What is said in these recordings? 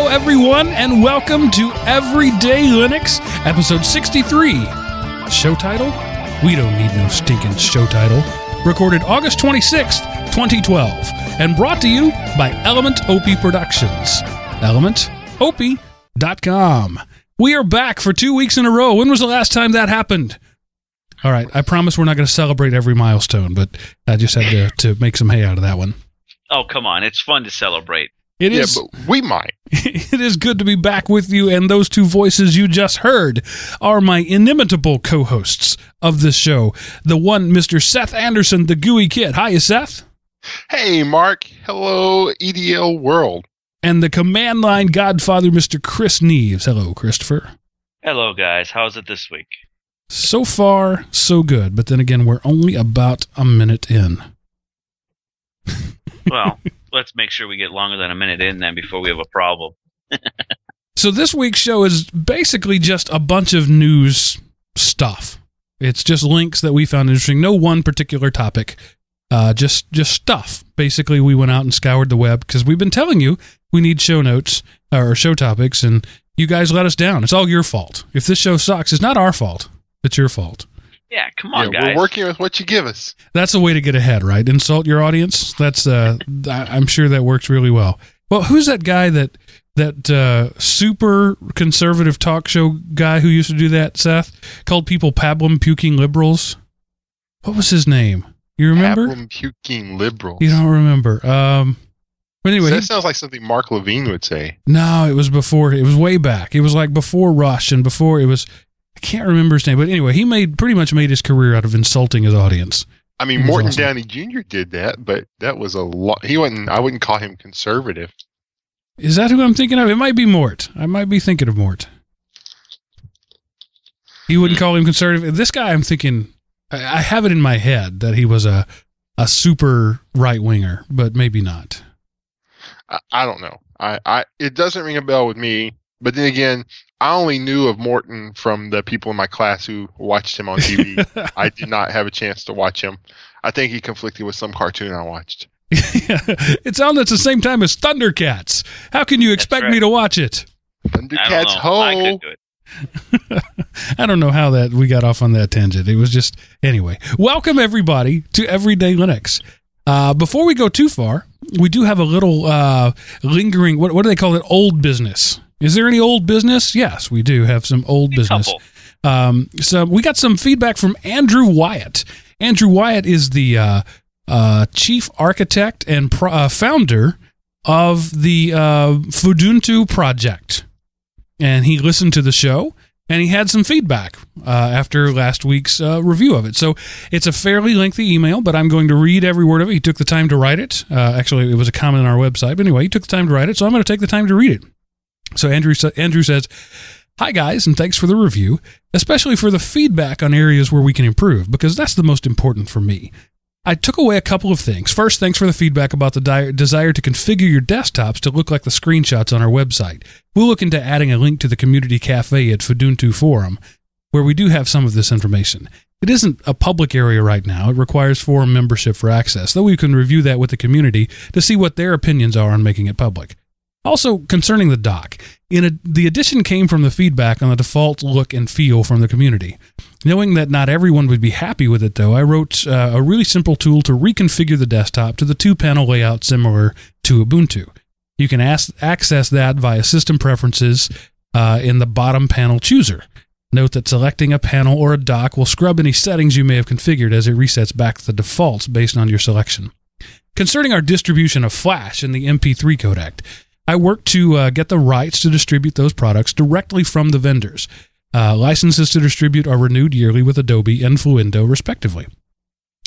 Hello, everyone, and welcome to Everyday Linux, episode 63. Show title? We don't need no stinking show title. Recorded August 26th, 2012, and brought to you by Element OP Productions. ElementOP.com. We are back for two weeks in a row. When was the last time that happened? All right, I promise we're not going to celebrate every milestone, but I just had to, to make some hay out of that one. Oh, come on. It's fun to celebrate. It yeah, is. but we might. it is good to be back with you, and those two voices you just heard are my inimitable co-hosts of this show. The one, Mr. Seth Anderson, the Gooey Kid. Hi, Seth. Hey, Mark. Hello, EDL world. And the command line godfather, Mr. Chris Neves. Hello, Christopher. Hello, guys. How's it this week? So far, so good. But then again, we're only about a minute in. Well, let's make sure we get longer than a minute in then before we have a problem. So this week's show is basically just a bunch of news stuff. It's just links that we found interesting. No one particular topic. Uh, just just stuff. Basically, we went out and scoured the web because we've been telling you we need show notes or show topics, and you guys let us down. It's all your fault. If this show sucks, it's not our fault. It's your fault. Yeah, come on, yeah, guys. we're working with what you give us. That's a way to get ahead, right? Insult your audience. That's uh, I- I'm sure that works really well. Well, who's that guy that that uh, super conservative talk show guy who used to do that? Seth called people pablum puking liberals. What was his name? You remember? Pablum puking liberals. You don't remember? Um, but anyway, that sounds like something Mark Levin would say. no, it was before. It was way back. It was like before Rush and before it was. I can't remember his name, but anyway, he made pretty much made his career out of insulting his audience. I mean, Morton awesome. Downey Jr. did that, but that was a lot. He wasn't. I wouldn't call him conservative. Is that who I'm thinking of? It might be Mort. I might be thinking of Mort. You wouldn't call him conservative. This guy, I'm thinking, I I have it in my head that he was a a super right winger, but maybe not. I, I don't know. I, I. It doesn't ring a bell with me. But then again, I only knew of Morton from the people in my class who watched him on TV. I did not have a chance to watch him. I think he conflicted with some cartoon I watched. it's on at the same time as Thundercats. How can you expect me to watch it? Thundercats know. ho! I could do it. I don't know how that we got off on that tangent. It was just anyway. Welcome everybody to Everyday Linux. Uh, before we go too far, we do have a little uh, lingering. What, what do they call it? Old business. Is there any old business? Yes, we do have some old business. Um, so we got some feedback from Andrew Wyatt. Andrew Wyatt is the uh, uh, chief architect and pro- uh, founder of the uh, Fuduntu project, and he listened to the show and he had some feedback uh, after last week's uh, review of it. So it's a fairly lengthy email, but I'm going to read every word of it. He took the time to write it. Uh, actually, it was a comment on our website, but anyway, he took the time to write it, so I'm going to take the time to read it. So Andrew Andrew says, "Hi guys, and thanks for the review, especially for the feedback on areas where we can improve because that's the most important for me." I took away a couple of things. First, thanks for the feedback about the di- desire to configure your desktops to look like the screenshots on our website. We'll look into adding a link to the community cafe at Fuduntu Forum, where we do have some of this information. It isn't a public area right now. It requires forum membership for access, though we can review that with the community to see what their opinions are on making it public. Also, concerning the dock, in a, the addition came from the feedback on the default look and feel from the community. Knowing that not everyone would be happy with it, though, I wrote uh, a really simple tool to reconfigure the desktop to the two panel layout similar to Ubuntu. You can ask, access that via System Preferences uh, in the bottom panel chooser. Note that selecting a panel or a dock will scrub any settings you may have configured as it resets back to the defaults based on your selection. Concerning our distribution of Flash in the MP3 codec, I worked to uh, get the rights to distribute those products directly from the vendors. Uh, licenses to distribute are renewed yearly with Adobe and Fluendo, respectively.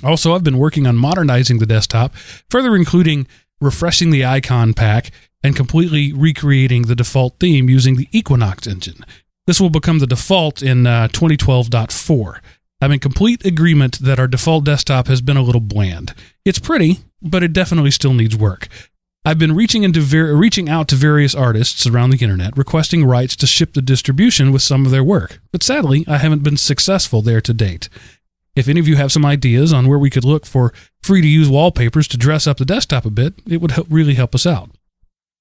Also, I've been working on modernizing the desktop, further including refreshing the icon pack and completely recreating the default theme using the Equinox engine. This will become the default in uh, 2012.4. I'm in complete agreement that our default desktop has been a little bland. It's pretty, but it definitely still needs work. I've been reaching into ver- reaching out to various artists around the internet requesting rights to ship the distribution with some of their work, but sadly, I haven't been successful there to date. If any of you have some ideas on where we could look for free to use wallpapers to dress up the desktop a bit, it would help, really help us out.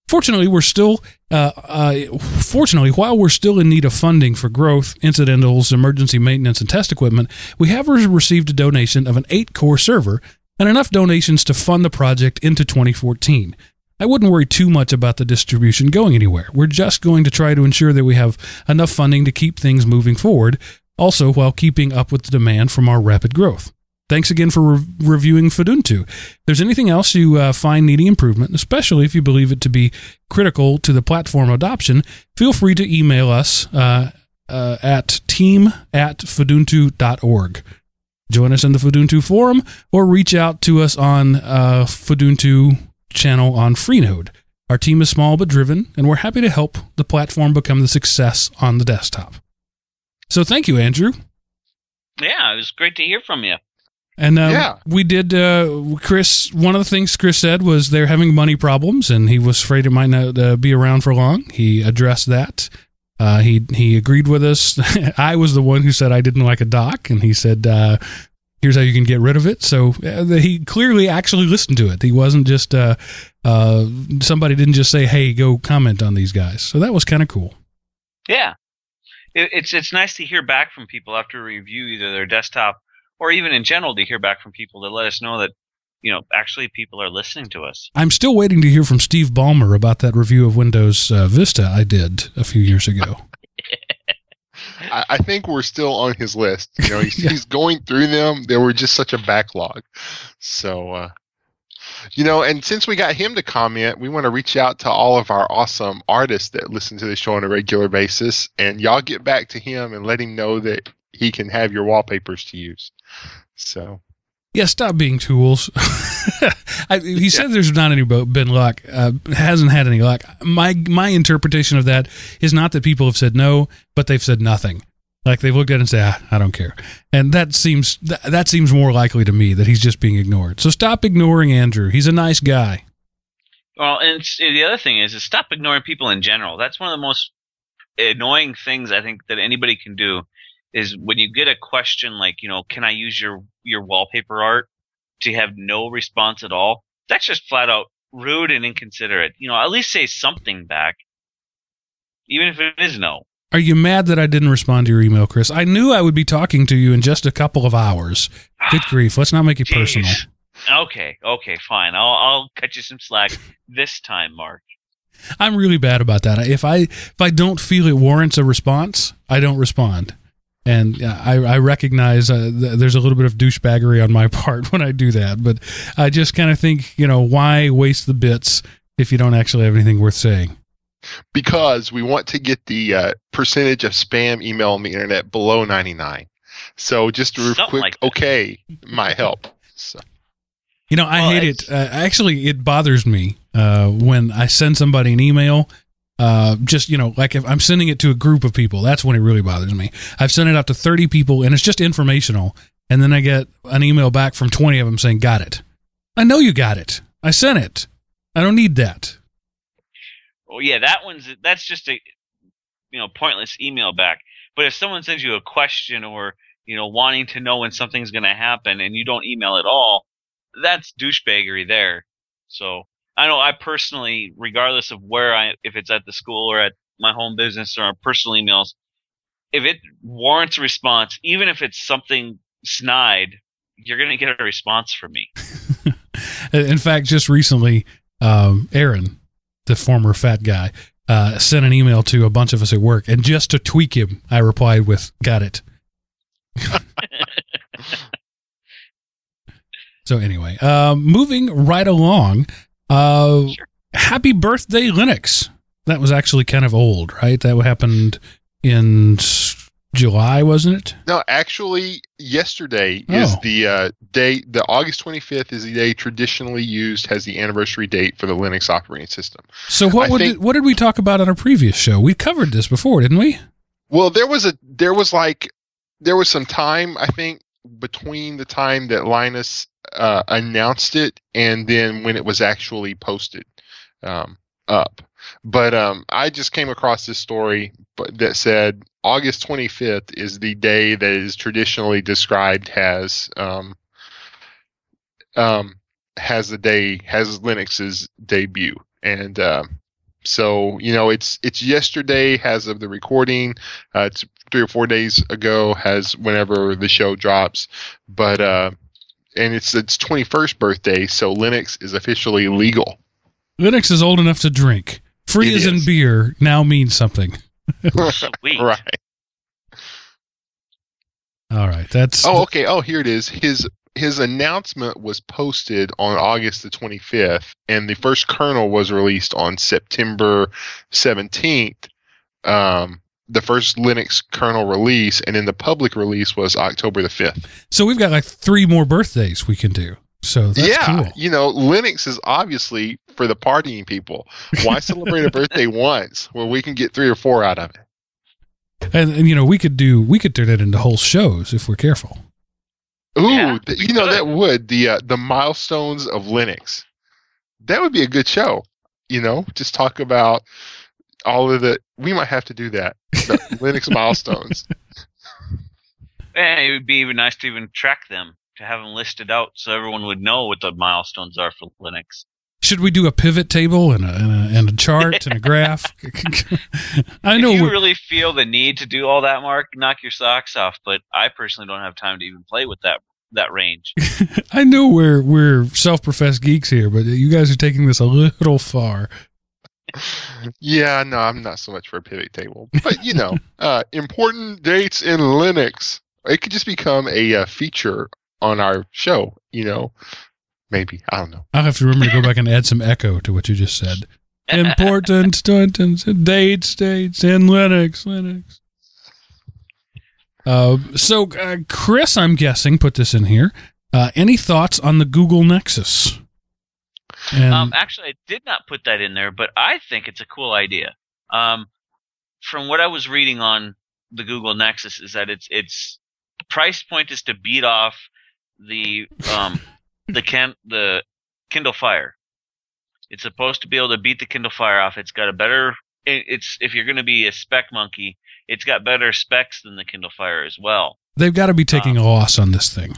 Fortunately, we're still, uh, uh, fortunately, while we're still in need of funding for growth, incidentals, emergency maintenance, and test equipment, we have received a donation of an eight core server and enough donations to fund the project into 2014. I wouldn't worry too much about the distribution going anywhere. We're just going to try to ensure that we have enough funding to keep things moving forward, also while keeping up with the demand from our rapid growth. Thanks again for re- reviewing Fuduntu. If there's anything else you uh, find needing improvement, especially if you believe it to be critical to the platform adoption, feel free to email us uh, uh, at team at fuduntu.org. Join us in the Fuduntu forum or reach out to us on uh, Fuduntu channel on Freenode. Our team is small but driven, and we're happy to help the platform become the success on the desktop. So thank you, Andrew. Yeah, it was great to hear from you. And uh, Yeah. we did, uh, Chris, one of the things Chris said was they're having money problems and he was afraid it might not uh, be around for long. He addressed that. Uh, he he agreed with us. I was the one who said I didn't like a dock, and he said, uh, "Here's how you can get rid of it." So uh, he clearly actually listened to it. He wasn't just uh, uh, somebody didn't just say, "Hey, go comment on these guys." So that was kind of cool. Yeah, it, it's it's nice to hear back from people after a review, either their desktop or even in general, to hear back from people to let us know that you know actually people are listening to us. I'm still waiting to hear from Steve Ballmer about that review of Windows uh, Vista I did a few years ago. I, I think we're still on his list. You know, he's, Yeah. he's going through them. There were just such a backlog. So, uh, you know, and since we got him to comment, we want to reach out to all of our awesome artists that listen to the show on a regular basis, and y'all get back to him and let him know that he can have your wallpapers to use. So, Yeah, stop being tools. I, he said there's not any been luck. Uh, hasn't had any luck. My my interpretation of that is not that people have said no, but they've said nothing. Like they've looked at it and say, ah, I don't care, and that seems that, that seems more likely to me that he's just being ignored. So stop ignoring Andrew. He's a nice guy. Well, and the other thing is, is stop ignoring people in general. That's one of the most annoying things I think that anybody can do is when you get a question like, you know, can I use your your wallpaper art to have no response at all? That's just flat out rude and inconsiderate. You know, at least say something back, even if it is no. Are you mad that I didn't respond to your email, Chris? I knew I would be talking to you in just a couple of hours. Good grief! Let's not make it personal. Okay, okay, fine. I'll I'll cut you some slack this time, Mark. I'm really bad about that. If I if I don't feel it warrants a response, I don't respond. And I, I recognize uh, th- there's a little bit of douchebaggery on my part when I do that, but I just kind of think, you know, why waste the bits if you don't actually have anything worth saying? because we want to get the uh, percentage of spam email on the internet below 99. So, just a real Something quick, like okay, my help. So, You know, I Well, hate it. Uh, actually, it bothers me uh, when I send somebody an email. Uh, just you know, like if I'm sending it to a group of people, that's when it really bothers me. I've sent it out to 30 people, and it's just informational, and then I get an email back from 20 of them saying, "Got it." I know you got it. I sent it. I don't need that. Oh yeah, that one's that's just a you know pointless email back. But if someone sends you a question or you know wanting to know when something's going to happen and you don't email at all, that's douchebaggery there. So I know I personally, regardless of where I if it's at the school or at my home business or personal emails, if it warrants a response, even if it's something snide, you're going to get a response from me. In fact, just recently, um, Aaron, the former fat guy, uh, sent an email to a bunch of us at work, and just to tweak him, I replied with "Got it." so anyway, um, moving right along, uh, Sure. happy birthday Linux. That was actually kind of old, right? That happened in July, wasn't it? no, actually, yesterday is Oh. the uh, day, the August 25th is the day traditionally used as the anniversary date for the Linux operating system. So what would think- what did we talk about on our previous show? We covered this before, didn't we? Well, there was a, there was like, there was some time, I think, between the time that Linus uh, announced it and then when it was actually posted um, up. But um, I just came across this story that said August 25th is the day that is traditionally described as um, um, has the day has Linux's debut, and um, so you know, it's it's yesterday as of the recording. Uh, it's three or four days ago has whenever the show drops, but uh, and it's its 21st birthday, so Linux is officially legal. Linux is old enough to drink. Free It as in beer now means something. Sweet. right. All right, that's Oh, okay. Oh, here it is. His his announcement was posted on August the 25th, and the first kernel was released on September 17th. Um, the first Linux kernel release, and then the public release was October the 5th. so we've got like three more birthdays we can do. So that's yeah, cool. you know, Linux is obviously for the partying people. Why celebrate a birthday once where we can get three or four out of it? And, and you know we could do we could turn it into whole shows if we're careful. Ooh, Yeah, th- we you know could. that would the uh, the milestones of Linux. That would be a good show. You know, just talk about all of the. We might have to do that. The Linux milestones. And it would be even nice to even track them, to have them listed out so everyone would know what the milestones are for Linux. Should we do a pivot table and a and a, and a chart and a graph? I know if you really feel the need to do all that, Mark, knock your socks off. But I personally don't have time to even play with that that range. I know we're we're self-professed geeks here, but you guys are taking this a little far. Yeah, no, I'm not so much for a pivot table, but you know, uh, important dates in Linux. It could just become a uh, feature on our show. You know, maybe I don't know. I'll have to remember to go back and add some echo to what you just said. Important dates, dates, in Linux, Linux. Uh, so, uh, Chris, I'm guessing, put this in here. Uh, any thoughts on the Google Nexus? And Um, actually, I did not put that in there, but I think it's a cool idea. Um, from what I was reading on the Google Nexus, is that its its price point is to beat off the um, the can the Kindle Fire. It's supposed to be able to beat the Kindle Fire off. It's got a better. it- It's if you're going to be a spec monkey, it's got better specs than the Kindle Fire as well. they've got to be taking a loss on this thing.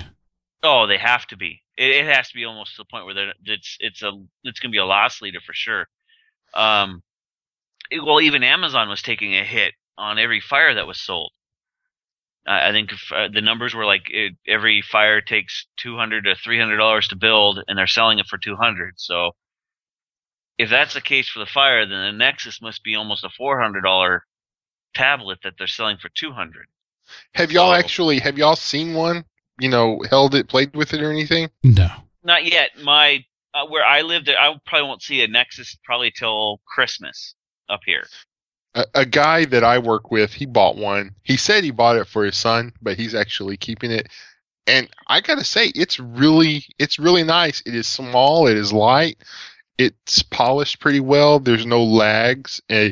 Oh, they have to be. It, it has to be almost to the point where they're, it's it's a it's going to be a loss leader for sure. Um, it- well, even Amazon was taking a hit on every fire that was sold. I I think if, uh, the numbers were like it, every fire takes two hundred to three hundred dollars to build, and they're selling it for two hundred. So, if that's the case for the fire, then the Nexus must be almost a four hundred dollar tablet that they're selling for two hundred. Have y'all So- actually have y'all seen one? You know, held it, played with it, or anything? No. Not yet. My uh, where I live, there I probably won't see a Nexus probably till Christmas up here. a, a guy that I work with, he bought one. He said he bought it for his son, but he's actually keeping it. And I gotta say, it's really, it's really nice. It is small. It is light. It's polished pretty well. There's no lags. Uh,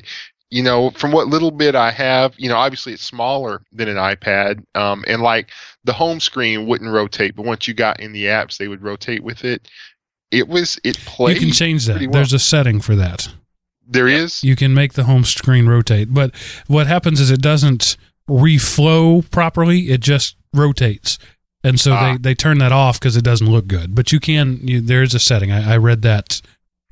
you know, from what little bit I have, you know, obviously it's smaller than an iPad. Um, and like the home screen wouldn't rotate, but once you got in the apps, they would rotate with it. It was, it played. You can change that. well. There's a setting for that. There is. You can make the home screen rotate, but what happens is it doesn't reflow properly. It just rotates, and so Ah. they they turn that off because it doesn't look good. But you can. You, there is a setting. I, I read that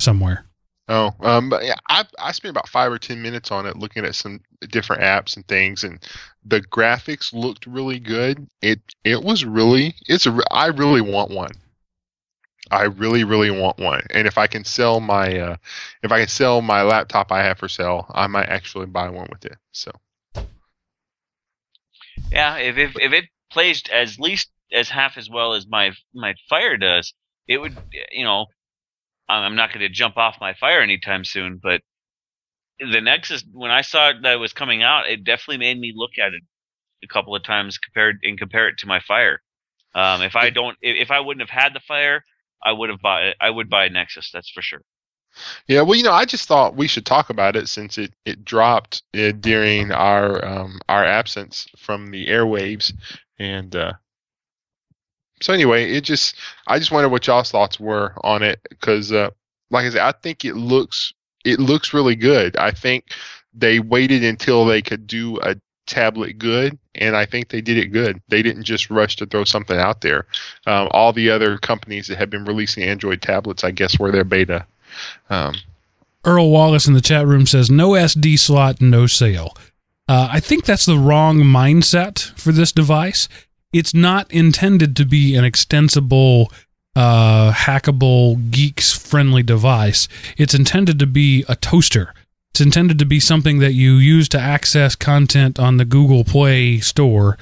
somewhere. Oh, um, yeah, I I spent about five or ten minutes on it, looking at some different apps and things, and the graphics looked really good. It it was really it's a I really want one. I really really want one, and if I can sell my uh, if I can sell my laptop I have for sale, I might actually buy one with it. So Yeah, if if, if it plays as least as half as well as my my Fire does, it would. You know, I'm I'm not going to jump off my Fire anytime soon, but the Nexus when I saw that it was coming out, it definitely made me look at it a couple of times compared and compare it to my Fire. Um, if I don't, if, if I wouldn't have had the Fire, I would have bought it. I would buy a Nexus. That's for sure. yeah, well, you know, I just thought we should talk about it since it it dropped uh, during our um, our absence from the airwaves, and uh, so anyway, it just I just wondered what y'all's thoughts were on it because, uh, like I said, I think it looks it looks really good. I think they waited until they could do a tablet good, and I think they did it good. They didn't just rush to throw something out there. Um, all the other companies that have been releasing Android tablets, I guess, were their beta. Um, Earl Wallace in the chat room says no SD slot, no sale. Uh, I think that's the wrong mindset for this device. It's not intended to be an extensible, uh, hackable, geeks friendly device. It's intended to be a toaster. It's intended to be something that you use to access content on the Google Play store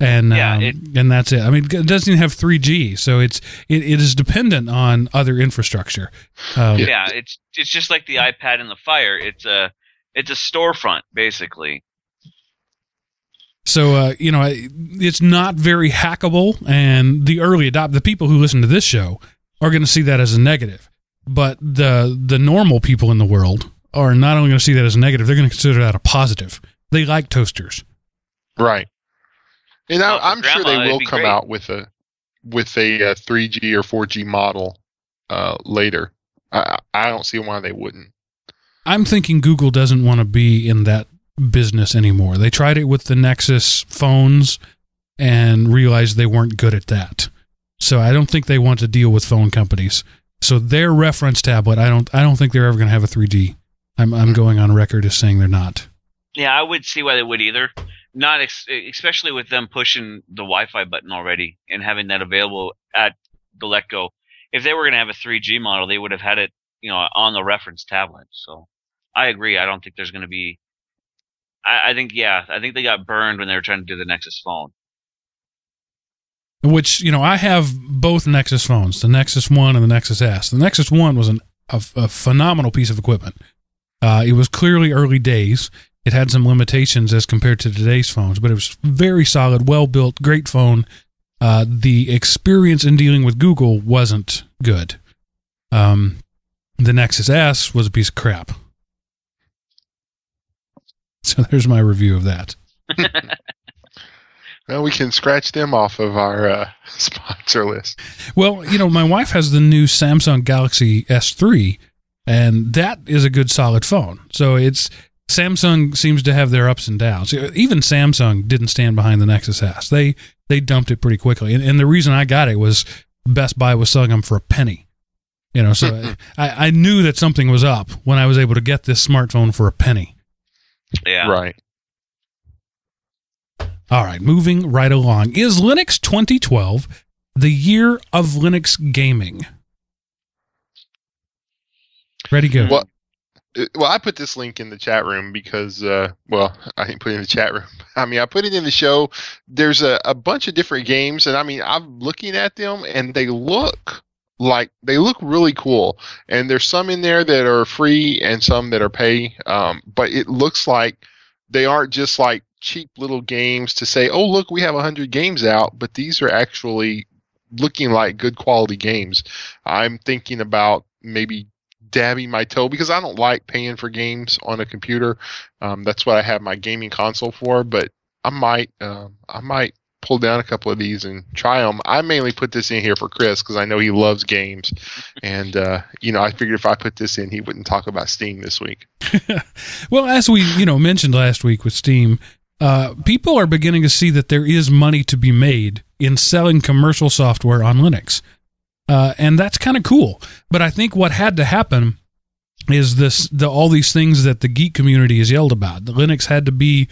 and Yeah, um, it- and that's it. I mean, it doesn't even have 3G, so it's it, it is dependent on other infrastructure. Um, Yeah. Yeah, it's it's just like the iPad and the Fire. It's a it's a storefront basically. So uh, you know, it's not very hackable, and the early adopt the people who listen to this show are going to see that as a negative. But the the normal people in the world are not only going to see that as a negative; they're going to consider that a positive. They like toasters. Right. And Well, I, for I'm sure they will come great. out with a with a uh, 3G or 4G model uh, later. I I don't see why they wouldn't. I'm thinking Google doesn't want to be in that business anymore. They tried it with the Nexus phones and realized they weren't good at that. So I don't think they want to deal with phone companies. So their reference tablet, I don't I don't think they're ever going to have a 3G. I'm I'm mm-hmm. going on record as saying they're not. Yeah, I would see why they would either. Not ex- especially with them pushing the Wi-Fi button already and having that available at the let go. If they were going to have a 3G model, they would have had it, you know, on the reference tablet. So I agree. I don't think there's going to be. I, I think yeah, I think they got burned when they were trying to do the Nexus phone. Which you know I have both Nexus phones, the Nexus One and the Nexus S. The Nexus One was an, a, a phenomenal piece of equipment. Uh, it was clearly early days. It had some limitations as compared to today's phones, but it was very solid, well built, great phone. Uh, the experience in dealing with Google wasn't good. Um, the Nexus S was a piece of crap. So there's my review of that. Well, we can scratch them off of our uh, sponsor list. Well, you know, my wife has the new Samsung Galaxy S3, and that is a good solid phone. So it's Samsung seems to have their ups and downs. Even Samsung didn't stand behind the Nexus S. They they dumped it pretty quickly, and, and the reason I got it was Best Buy was selling them for a penny. You know, so I, I knew that something was up when I was able to get this smartphone for a penny. Yeah. Right. All right, moving right along. Is Linux 2012 the year of Linux gaming? Ready, go. Well, uh, well, I put this link in the chat room because, uh, well, I didn't put it in the chat room. I mean, I put it in the show. There's a, a bunch of different games, and I mean, I'm looking at them, and they look like they look really cool. And there's some in there that are free and some that are pay. Um, but it looks like they aren't just like cheap little games to say, oh, look, we have 100 games out, but these are actually looking like good quality games. I'm thinking about maybe dabbing my toe because I don't like paying for games on a computer. Um, that's what I have my gaming console for. But I might, um, I might pull down a couple of these and try them. I mainly put this in here for Chris because I know he loves games, and uh, you know I figured if I put this in, he wouldn't talk about Steam this week. Well, as we you know mentioned last week with Steam, uh, people are beginning to see that there is money to be made in selling commercial software on Linux, uh, and that's kind of cool. But I think what had to happen is this: the all these things that the geek community has yelled about. The Linux had to be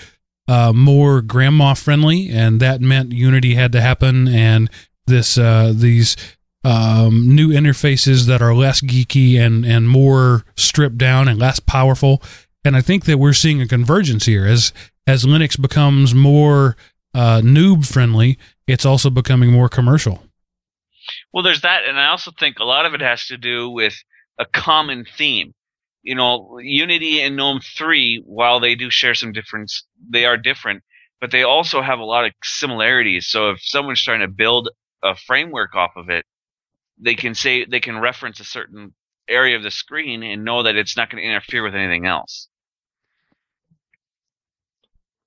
uh, more grandma friendly, and that meant Unity had to happen, and this uh, these um, new interfaces that are less geeky and and more stripped down and less powerful. And I think that we're seeing a convergence here as as Linux becomes more uh, noob friendly. It's also becoming more commercial. Well, there's that, and I also think a lot of it has to do with a common theme. You know, Unity and GNOME 3, while they do share some difference, they are different, but they also have a lot of similarities. So if someone's trying to build a framework off of it, they can say they can reference a certain area of the screen and know that it's not going to interfere with anything else.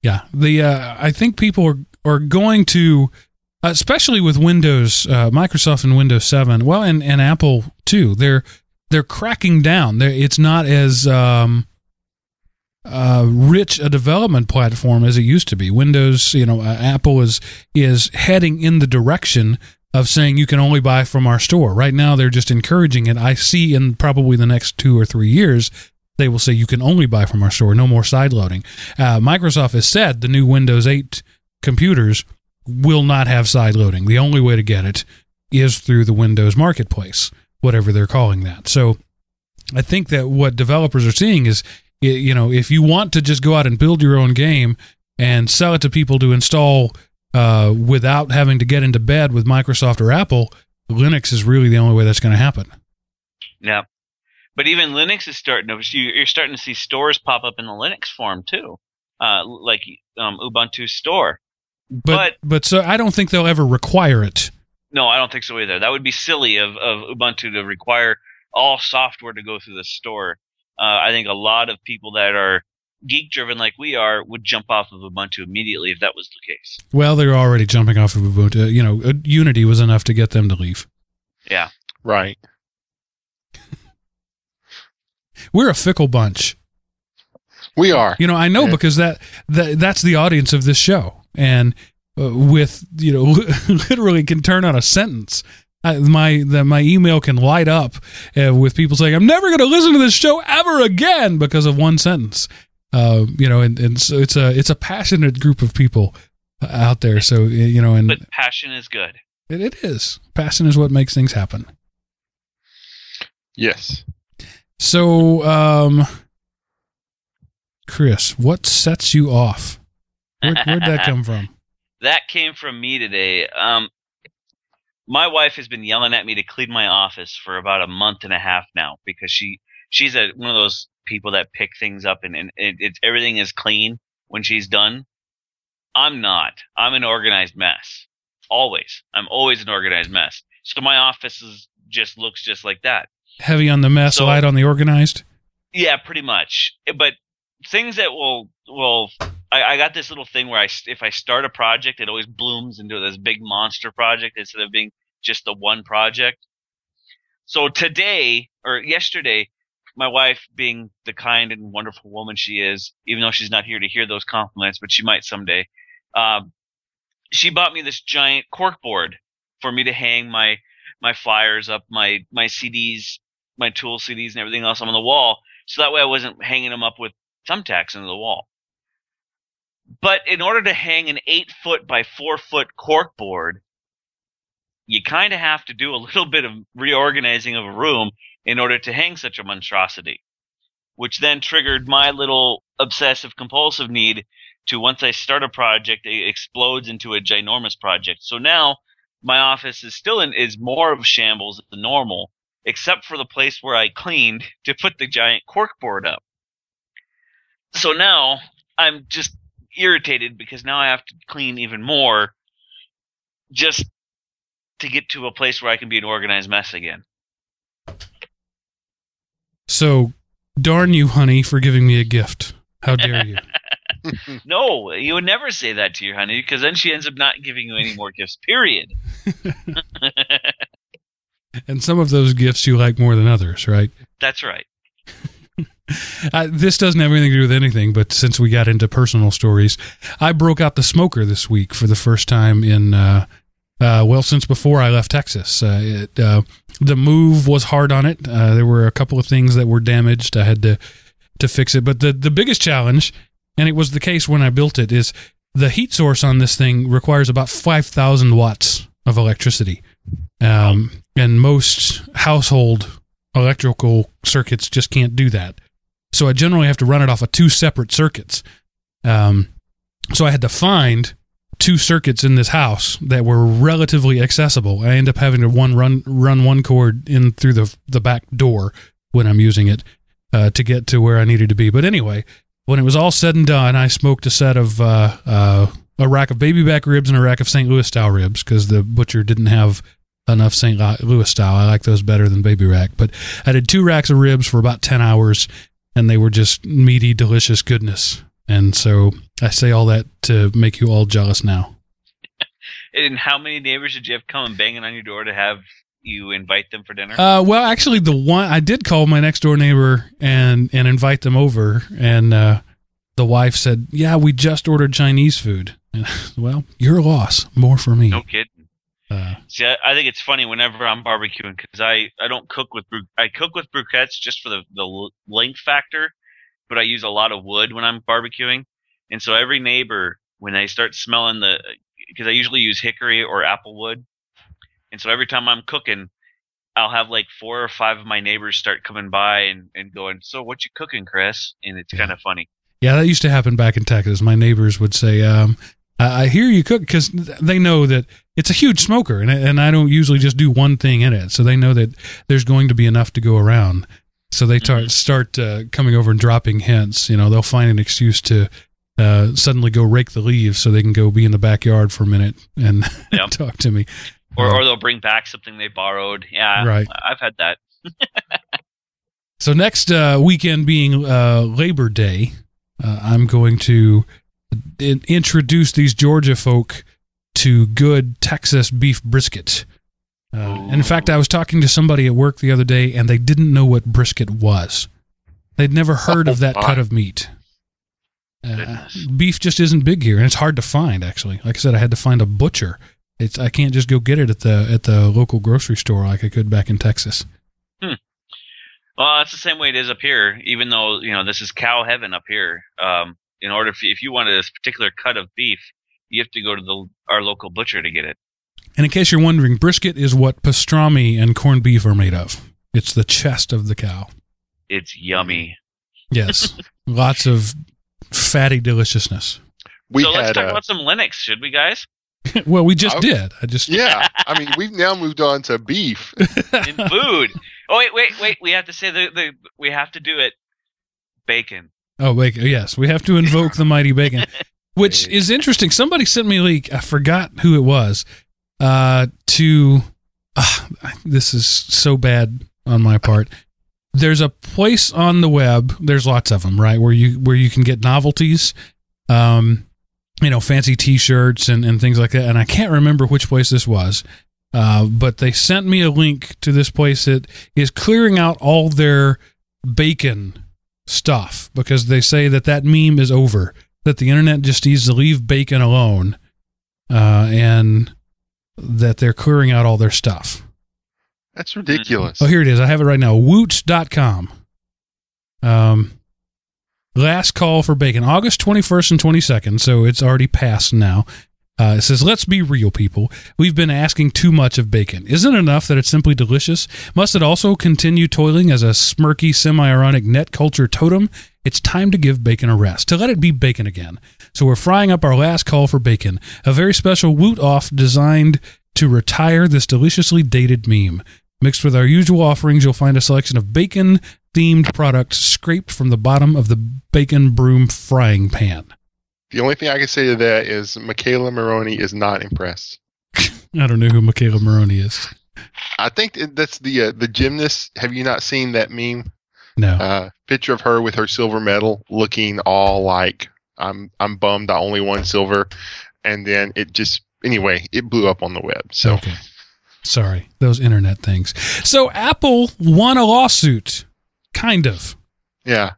Yeah, the uh, I think people are are going to, especially with Windows, uh, Microsoft and Windows Seven, well, and, and Apple too. They're they're cracking down. They're, it's not as um, uh, rich a development platform as it used to be. Windows, you know, uh, Apple is is heading in the direction of saying you can only buy from our store. Right now, they're just encouraging it. I see in probably the next two or three years they will say you can only buy from our store, no more side loading. Uh, Microsoft has said the new Windows 8 computers will not have side loading. The only way to get it is through the Windows Marketplace, whatever they're calling that. So I think that what developers are seeing is, you know, if you want to just go out and build your own game and sell it to people to install uh, without having to get into bed with Microsoft or Apple, Linux is really the only way that's going to happen. Yeah. But even Linux is starting to, you- you're starting to see stores pop up in the Linux form too. Uh, like um, Ubuntu store. But, but so I don't think they'll ever require it. No, I don't think so either. That would be silly of, of Ubuntu to require all software to go through the store. Uh, I think a lot of people that are geek driven like we are would jump off of Ubuntu immediately if that was the case. Well, they're already jumping off of Ubuntu. You know, uh, Unity was enough to get them to leave. Yeah. Right. We're a fickle bunch. We are. You know, I know Yeah. because that, that that's the audience of this show, and uh, with you know, literally can turn on a sentence. I, my the, my email can light up uh, with people saying, "I'm never going to listen to this show ever again" because of one sentence. Uh, you know, and, and so it's a it's a passionate group of people uh, out there. So you know, and But passion is good. it, it is passion is what makes things happen. Yes. So, um, Chris, what sets you off? Where, where'd that come from? That came from me today. Um, my wife has been yelling at me to clean my office for about a month and a half now because she she's a, one of those people that pick things up and, and it, it's everything is clean when she's done. I'm not. I'm an organized mess. Always. I'm always an organized mess. So my office is just looks just like that. Heavy on the mess, So- light on the organized. Yeah, pretty much. But things that will will I, I got this little thing where I if I start a project, it always blooms into this big monster project instead of being just the one project. So today or yesterday, my wife, being the kind and wonderful woman she is, even though she's not here to hear those compliments, but she might someday, um, she bought me this giant cork board for me to hang my my flyers up, my my CDs, my tool CDs, and everything else on the wall so that way I wasn't hanging them up with thumbtacks into the wall. But in order to hang an eight foot by four foot cork board, you kind of have to do a little bit of reorganizing of a room in order to hang such a monstrosity, which then triggered my little obsessive compulsive need to once I start a project, it explodes into a ginormous project. So now my office is still in, is more of shambles than normal, except for the place where I cleaned to put the giant cork board up. So now I'm just irritated because now I have to clean even more just to get to a place where I can be an organized mess again. So, darn you, honey, for giving me a gift. How dare you? No, you would never say that to your honey because then she ends up not giving you any more gifts, period. and some of those gifts you like more than others, right? That's right. I, this doesn't have anything to do with anything, but since we got into personal stories, I broke out the smoker this week for the first time in, uh, uh, well, since before I left Texas. Uh, it, uh, the move was hard on it. Uh, there were a couple of things that were damaged. I had to to fix it, but the the biggest challenge, and it was the case when I built it, is the heat source on this thing requires about five thousand watts of electricity, um, and most household electrical circuits just can't do that. So I generally have to run it off of two separate circuits. Um, so I had to find two circuits in this house that were relatively accessible. I end up having to one run run one cord in through the the back door when I'm using it uh, to get to where I needed to be. But anyway, when it was all said and done, I smoked a set of uh, uh, a rack of baby back ribs and a rack of St. Louis style ribs because the butcher didn't have enough St. Louis style. I like those better than baby rack. But I did two racks of ribs for about ten hours, and they were just meaty, delicious goodness. And so I say all that to make you all jealous now. And how many neighbors did you have come banging on your door to have you invite them for dinner? Uh, well, actually, the one I did call my next door neighbor and and invite them over, and uh, the wife said, "Yeah, we just ordered Chinese food." And, well, your loss. More for me. no kidding. Uh, See, I, I think it's funny whenever I'm barbecuing because I, I don't cook with I cook with briquettes just for the the length factor, but I use a lot of wood when I'm barbecuing, and so every neighbor when they start smelling the because I usually use hickory or apple wood, and so every time I'm cooking, I'll have like four or five of my neighbors start coming by and, and going, "So what you cooking, Chris?" And it's Yeah. kind of funny. yeah, that used to happen back in Texas. My neighbors would say, um, I, I hear you cook because they know that it's a huge smoker and, and I don't usually just do one thing in it. So they know that there's going to be enough to go around. So they tar- Mhm. start uh, coming over and dropping hints. You know, they'll find an excuse to uh, suddenly go rake the leaves so they can go be in the backyard for a minute and talk to me. Or, Uh, or they'll bring back something they borrowed. Yeah, Right. I've had that. So next uh, weekend being uh, Labor Day, uh, I'm going to in- introduce these Georgia folk to good Texas beef brisket. Uh, in fact, I was talking to somebody at work the other day, and they didn't know what brisket was. They'd never heard of Oh, that cut of meat. Uh, beef just isn't big here, and it's hard to find. Actually, like I said, I had to find a butcher. It's I can't just go get it at the at the local grocery store like I could back in Texas. Well, that's the same way it is up here. Even though you know this is cow heaven up here. Um, in order if if you wanted this particular cut of beef, you have to go to the our local butcher to get it. And in case you're wondering, brisket is what pastrami and corned beef are made of. It's the chest of the cow. It's yummy. Yes, lots of fatty deliciousness. We so let's talk uh, about some Linux, should we, guys? well, we just I- did. I just yeah. I mean, we've now moved on to beef. In food. Oh wait, wait, wait. We have to say the, the we have to do it. Bacon. Oh, wait, yes, we have to invoke the mighty bacon, which is interesting. Somebody sent me a link. I forgot who it was. Uh, to uh, this is so bad on my part. There's a place on the web. There's lots of them, right? Where you where you can get novelties, um, you know, fancy T-shirts and and things like that. And I can't remember which place this was. Uh, but they sent me a link to this place that is clearing out all their bacon stuff because they say that that meme is over that the internet just needs to leave bacon alone uh, and that they're clearing out all their stuff. That's ridiculous. oh here it is. I have it right now. Woot.com um last call for bacon. August 21st and 22nd so it's already passed now uh, it says, let's be real, people. We've been asking too much of bacon. Isn't it enough that it's simply delicious? Must it also continue toiling as a smirky, semi ironic net culture totem? It's time to give bacon a rest, to let it be bacon again. So we're frying up our last call for bacon, a very special woot off designed to retire this deliciously dated meme. Mixed with our usual offerings, you'll find a selection of bacon themed products scraped from the bottom of the bacon broom frying pan. The only thing I can say to that is McKayla Maroney is not impressed. I don't know who McKayla Maroney is. I think that's the uh, the gymnast. Have you not seen that meme? No. Uh, picture of her with her silver medal, looking all like I'm I'm bummed I only won silver, and then it just anyway it blew up on the web. So Okay. Sorry, those internet things. So Apple won a lawsuit, kind of. yeah,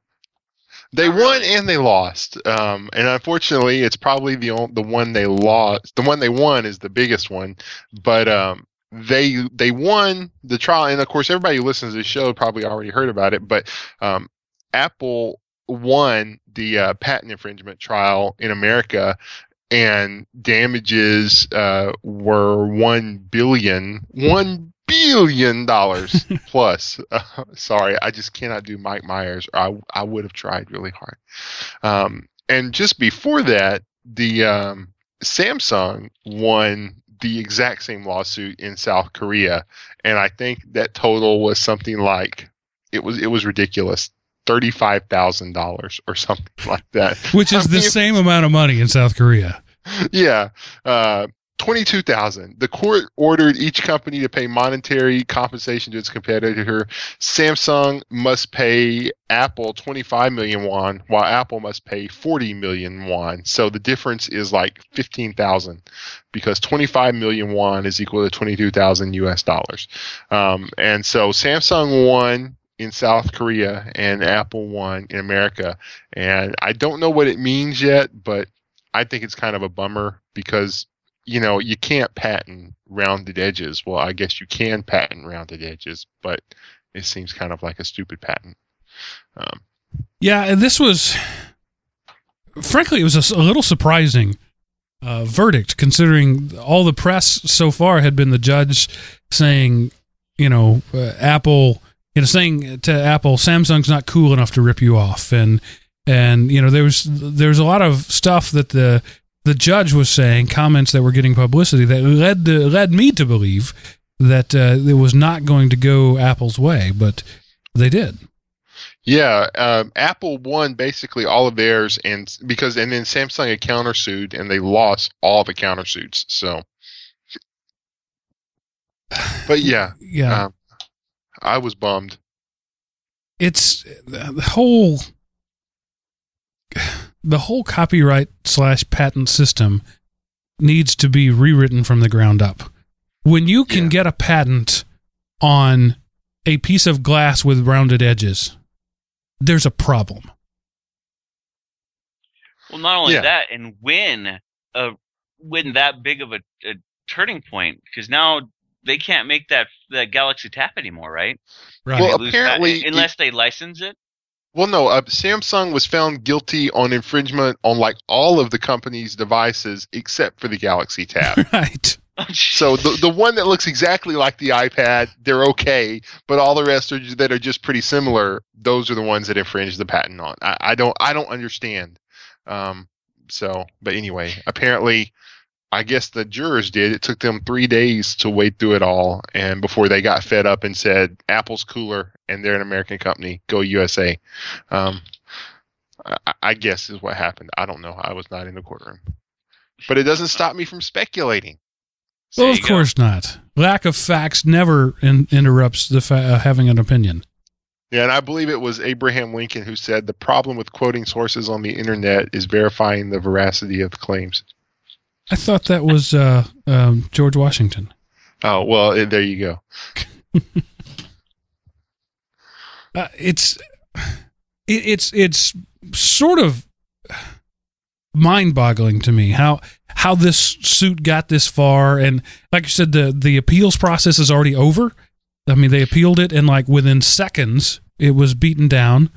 they won and they lost. Um, and unfortunately, it's probably the on- the one they lost. The one they won is the biggest one, but um, they they won the trial, and of course, everybody who listens to this show probably already heard about it. But um, Apple won the uh, patent infringement trial in America, and damages uh, were one billion one billion dollars plus. Uh, sorry, I just cannot do Mike Myers. Or I I would have tried really hard. Um, and just before that, the um, Samsung won the exact same lawsuit in South Korea, and I think that total was something like it was it was ridiculous. Thirty-five thousand dollars or something like that. Which is I the mean, same amount of money in South Korea. yeah. Uh, 22,000. The court ordered each company to pay monetary compensation to its competitor. Samsung must pay Apple 25 million won, while Apple must pay 40 million won. So the difference is like 15,000 because 25 million won is equal to 22,000 US dollars. Um, and so Samsung won in South Korea and Apple won in America. And I don't know what it means yet, but I think it's kind of a bummer because you know, you can't patent rounded edges. Well, I guess you can patent rounded edges, but it seems kind of like a stupid patent. Um, Yeah, and this was, frankly, it was a little surprising uh, verdict considering all the press so far had been the judge saying, you know, uh, Apple, you know, saying to Apple, Samsung's not cool enough to rip you off, and and you know, there was there was a lot of stuff that the the judge was saying, comments that were getting publicity that led to, led me to believe that uh, it was not going to go Apple's way, but they did. Yeah, um, Apple won basically all of theirs, and because and then Samsung had countersued, and they lost all the countersuits. So, but yeah, Yeah. um, I was bummed. it's the whole the whole copyright slash patent system needs to be rewritten from the ground up. When you can Yeah. get a patent on a piece of glass with rounded edges, there's a problem. Well, not only Yeah. that, and when uh, when that big of a, a turning point, because now they can't make that that Galaxy Tab anymore, right? Right. Well, apparently patent- unless they license it. Well, no, uh, Samsung was found guilty on infringement on like all of the company's devices except for the Galaxy Tab. right. so the the one that looks exactly like the iPad, they're okay, but all the rest are, that are just pretty similar. Those are the ones that infringe the patent on. I, I don't I don't understand. Um, so, but anyway, apparently, I guess the jurors did. It took them three days to wade through it all, and before they got fed up and said, "Apple's cooler, and they're an American company. Go USA." Um, I, I guess is what happened. I don't know. I was not in the courtroom, but it doesn't stop me from speculating. So well, of go. course not. Lack of facts never in, interrupts the fa- uh, having an opinion. Yeah, and I believe it was Abraham Lincoln who said the problem with quoting sources on the internet is verifying the veracity of the claims. I thought that was uh, um, George Washington. Oh well, there you go. uh, it's it, it's it's sort of mind-boggling to me how how this suit got this far and like you said the the appeals process is already over i mean they appealed it and like within seconds it was beaten down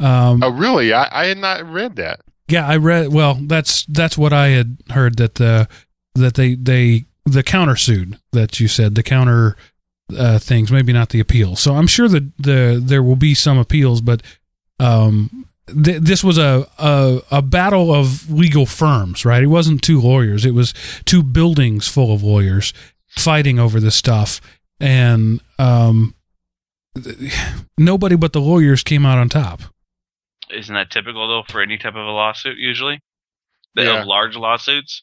um Oh really? I, I had not read that. Yeah i read well that's that's what i had heard that the that they they the counter sued that you said the counter uh, things maybe not the appeals. So i'm sure that the there will be some appeals but um th- this was a, a a battle of legal firms right? It wasn't two lawyers. It was two buildings full of lawyers fighting over this stuff. And um nobody but the lawyers came out on top Isn't that typical though for any type of a lawsuit usually? The Yeah. of large lawsuits.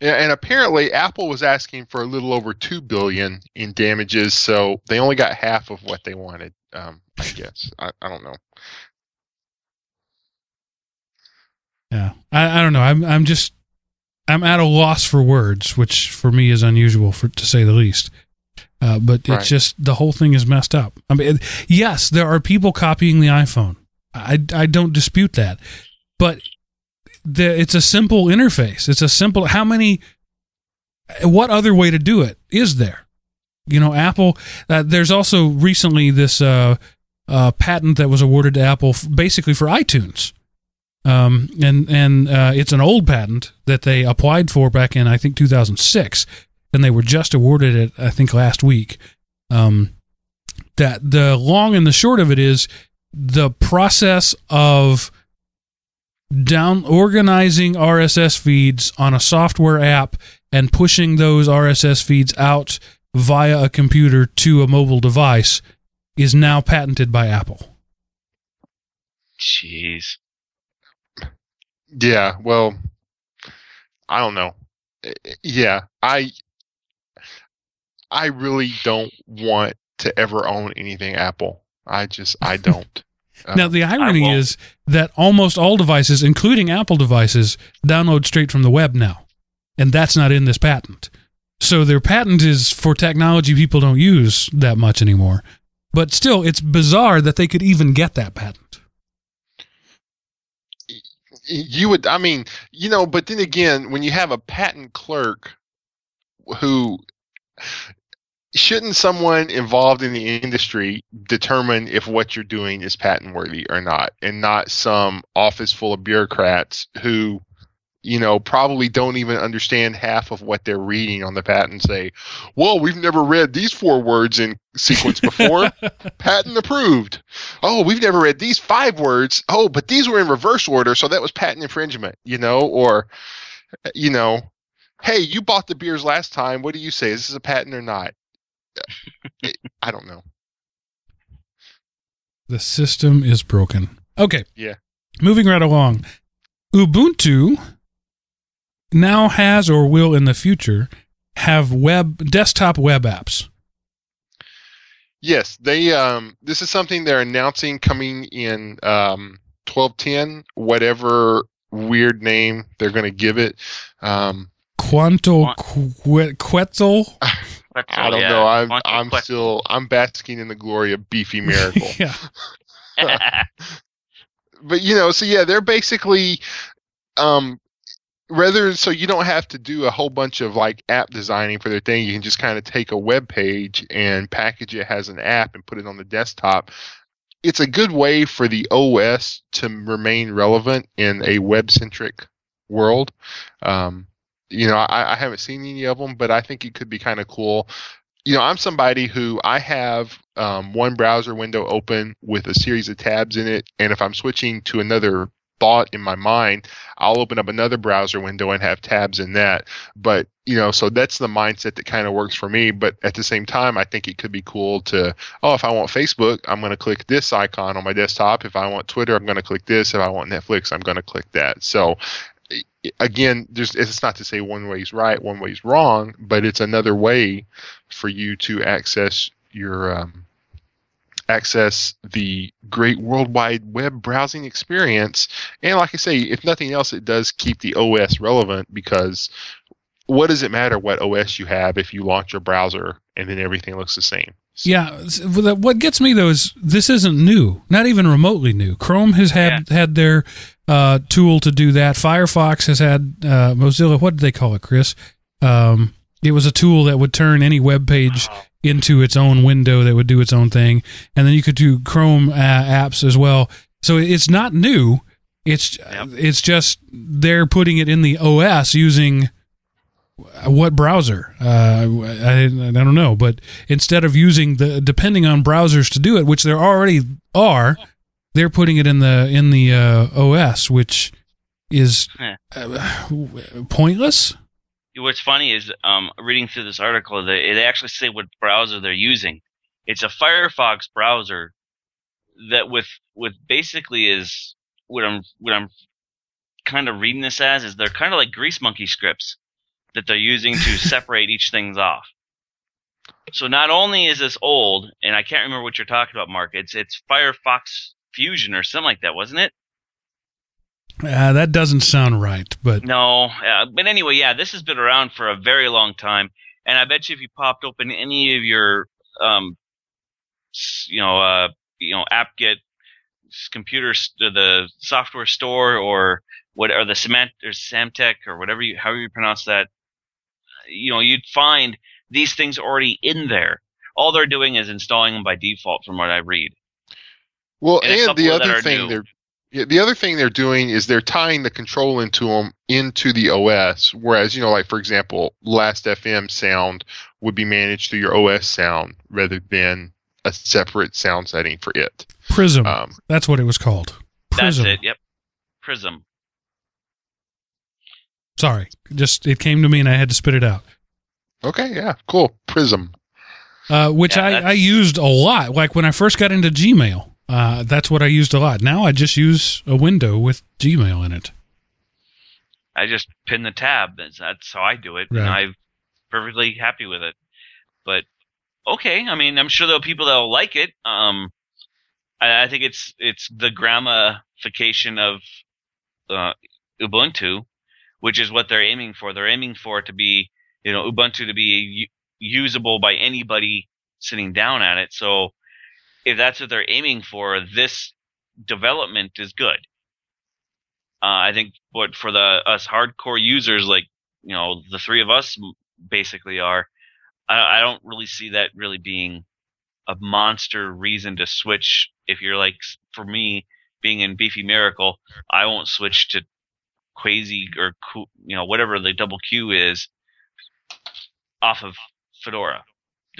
Yeah, and apparently Apple was asking for a little over two billion in damages, so they only got half of what they wanted. Um, I guess I, I don't know. Yeah, I, I don't know. I'm I'm just I'm at a loss for words, which for me is unusual for to say the least. Uh, but it's Right. just the whole thing is messed up. I mean, yes, there are people copying the iPhone. I I don't dispute that, but the, it's a simple interface. It's a simple. How many? What other way to do it is there? You know, Apple. Uh, there's also recently this uh, uh, patent that was awarded to Apple, f- basically for iTunes um, and and uh, it's an old patent that they applied for back in I think 2006, and they were just awarded it I think last week. Um, that the long and the short of it is the process of down organizing RSS feeds on a software app and pushing those RSS feeds out via a computer to a mobile device is now patented by Apple. Jeez. Yeah, well, I don't know. Yeah, I I really don't want to ever own anything Apple. I just I don't. Uh, Now the irony is that almost all devices, including Apple devices, download straight from the web now, and that's not in this patent. So their patent is for technology people don't use that much anymore. But still, it's bizarre that they could even get that patent. you would i mean you know but then again when you have a patent clerk who shouldn't someone involved in the industry determine if what you're doing is patent worthy or not? And not some office full of bureaucrats who you know probably don't even understand half of what they're reading on the patent say well we've never read these four words in sequence before. Patent approved. Oh we've never read these five words. Oh but these were in reverse order so that was patent infringement you know? Or you know hey you bought the beers last time. What do you say? Is this a patent or not it, I don't know. The system is broken. Okay. Yeah. Moving right along. Ubuntu now has or will in the future have web desktop web apps. Yes, they um this is something they're announcing coming in um 1210 whatever weird name they're going to give it. Um Quantal Quetzal I don't yeah. know. I'm I'm still I'm basking in the glory of beefy miracle. yeah. but you know, so yeah, they're basically um rather so you don't have to do a whole bunch of like app designing for their thing. You can just kind of take a web page and package it as an app and put it on the desktop. It's a good way for the OS to remain relevant in a web centric world. Um, you know, I, I haven't seen any of them, but I think it could be kind of cool. You know, I'm somebody who I have um, one browser window open with a series of tabs in it, and if I'm switching to another thought in my mind, I'll open up another browser window and have tabs in that. But, you know, so that's the mindset that kind of works for me. But at the same time, I think it could be cool to, oh, if I want Facebook, I'm going to click this icon on my desktop. If I want Twitter, I'm going to click this. If I want Netflix, I'm going to click that. So again, there's, it's not to say one way's right, one way's wrong, but it's another way for you to access your um, access the great worldwide web browsing experience. And like I say, if nothing else, it does keep the OS relevant because what does it matter what OS you have if you launch your browser and then everything looks the same? So. Yeah, what gets me though is this isn't new, not even remotely new. Chrome has had yeah. had their uh, tool to do that. Firefox has had uh, Mozilla. What did they call it, Chris? Um, it was a tool that would turn any web page into its own window that would do its own thing, and then you could do Chrome uh, apps as well. So it's not new. It's it's just they're putting it in the OS using what browser? Uh, I, I don't know, but instead of using the depending on browsers to do it, which there already are, they're putting it in the in the uh, OS, which is uh, pointless. What's funny is um, reading through this article, they, they actually say what browser they're using. It's a Firefox browser that with with basically is what I'm what I'm kind of reading this as is they're kind of like grease monkey scripts that they're using to separate each things off. So not only is this old, and I can't remember what you're talking about, Mark. It's it's Firefox Fusion or something like that, wasn't it? Uh, that doesn't sound right, but no. Uh, but anyway, yeah, this has been around for a very long time, and I bet you if you popped open any of your, um, you know, uh, you know, apt-get computer, the software store, or what, or the Semant or Samtec or whatever you, however you pronounce that, you know, you'd find these things already in there. All they're doing is installing them by default, from what I read. Well, and, and the other thing they're yeah, the other thing they're doing is they're tying the control into them into the OS. Whereas, you know, like for example, Last FM sound would be managed through your OS sound rather than a separate sound setting for it. Prism. Um, That's what it was called. Prism. That's it. Yep. Prism. Sorry, just it came to me and I had to spit it out. Okay. Yeah. Cool. Prism. Uh, which yeah, I, I used a lot. Like when I first got into Gmail. Uh, that's what I used a lot. Now I just use a window with Gmail in it. I just pin the tab. That's, that's how I do it, right. and I'm perfectly happy with it. But okay, I mean, I'm sure there are people that'll like it. Um, I, I think it's it's the gramification of uh, Ubuntu, which is what they're aiming for. They're aiming for it to be, you know, Ubuntu to be usable by anybody sitting down at it. So if that's what they're aiming for, this development is good. Uh, I think what for the us hardcore users like you know the three of us, basically are. I, I don't really see that really being a monster reason to switch. If you're like, for me, being in Beefy Miracle, I won't switch to Quasi or you know whatever the double Q is off of Fedora.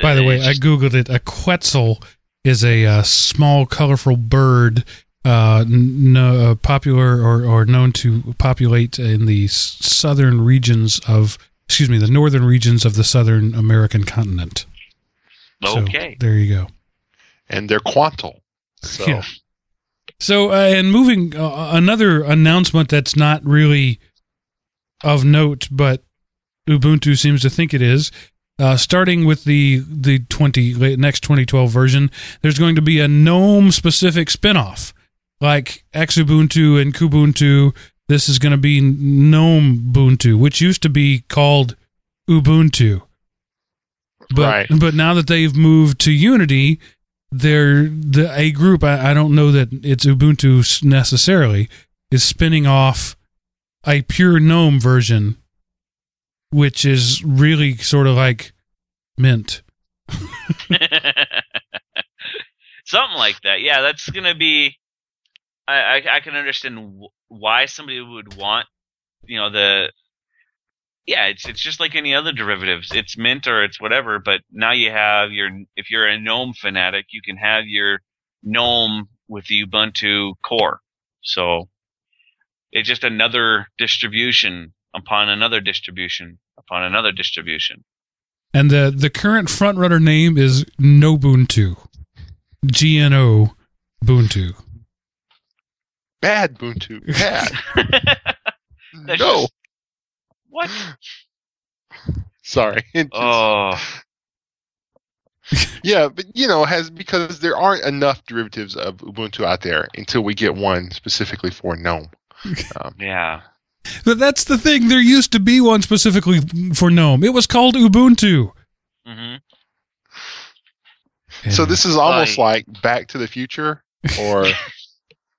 By the way, It's I googled it. A quetzal is a uh, small, colorful bird, uh, n- no, uh, popular or, or known to populate in the southern regions of, excuse me, the northern regions of the southern American continent. So, okay. there you go. and they're quantal. So Yeah. So, uh, and moving uh, another announcement that's not really of note, but Ubuntu seems to think it is. Uh, starting with the the twenty next 2012 version, there's going to be a GNOME specific spinoff, like Xubuntu and Kubuntu. This is going to be GNOME Ubuntu, which used to be called Ubuntu. But Right. but now that they've moved to Unity, they're the a group. I, I don't know that it's Ubuntu necessarily is spinning off a pure GNOME version, which is really sort of like Mint. Something like that. Yeah, that's gonna be. I I, I can understand wh- why somebody would want, you know, the. Yeah, it's it's just like any other derivatives. It's Mint or it's whatever, but now you have your. If you're a GNOME fanatic, you can have your GNOME with the Ubuntu core. So, it's just another distribution upon another distribution upon another distribution. And the the current frontrunner name is Gnobuntu, G N O Ubuntu. bad Ubuntu, bad. No, just- what? sorry. Just- Oh. Yeah, but you know, has because there aren't enough derivatives of Ubuntu out there until we get one specifically for GNOME. Um, Yeah. But that's the thing. There used to be one specifically for GNOME. It was called Ubuntu. hmm so this is almost Like- like Back to the Future or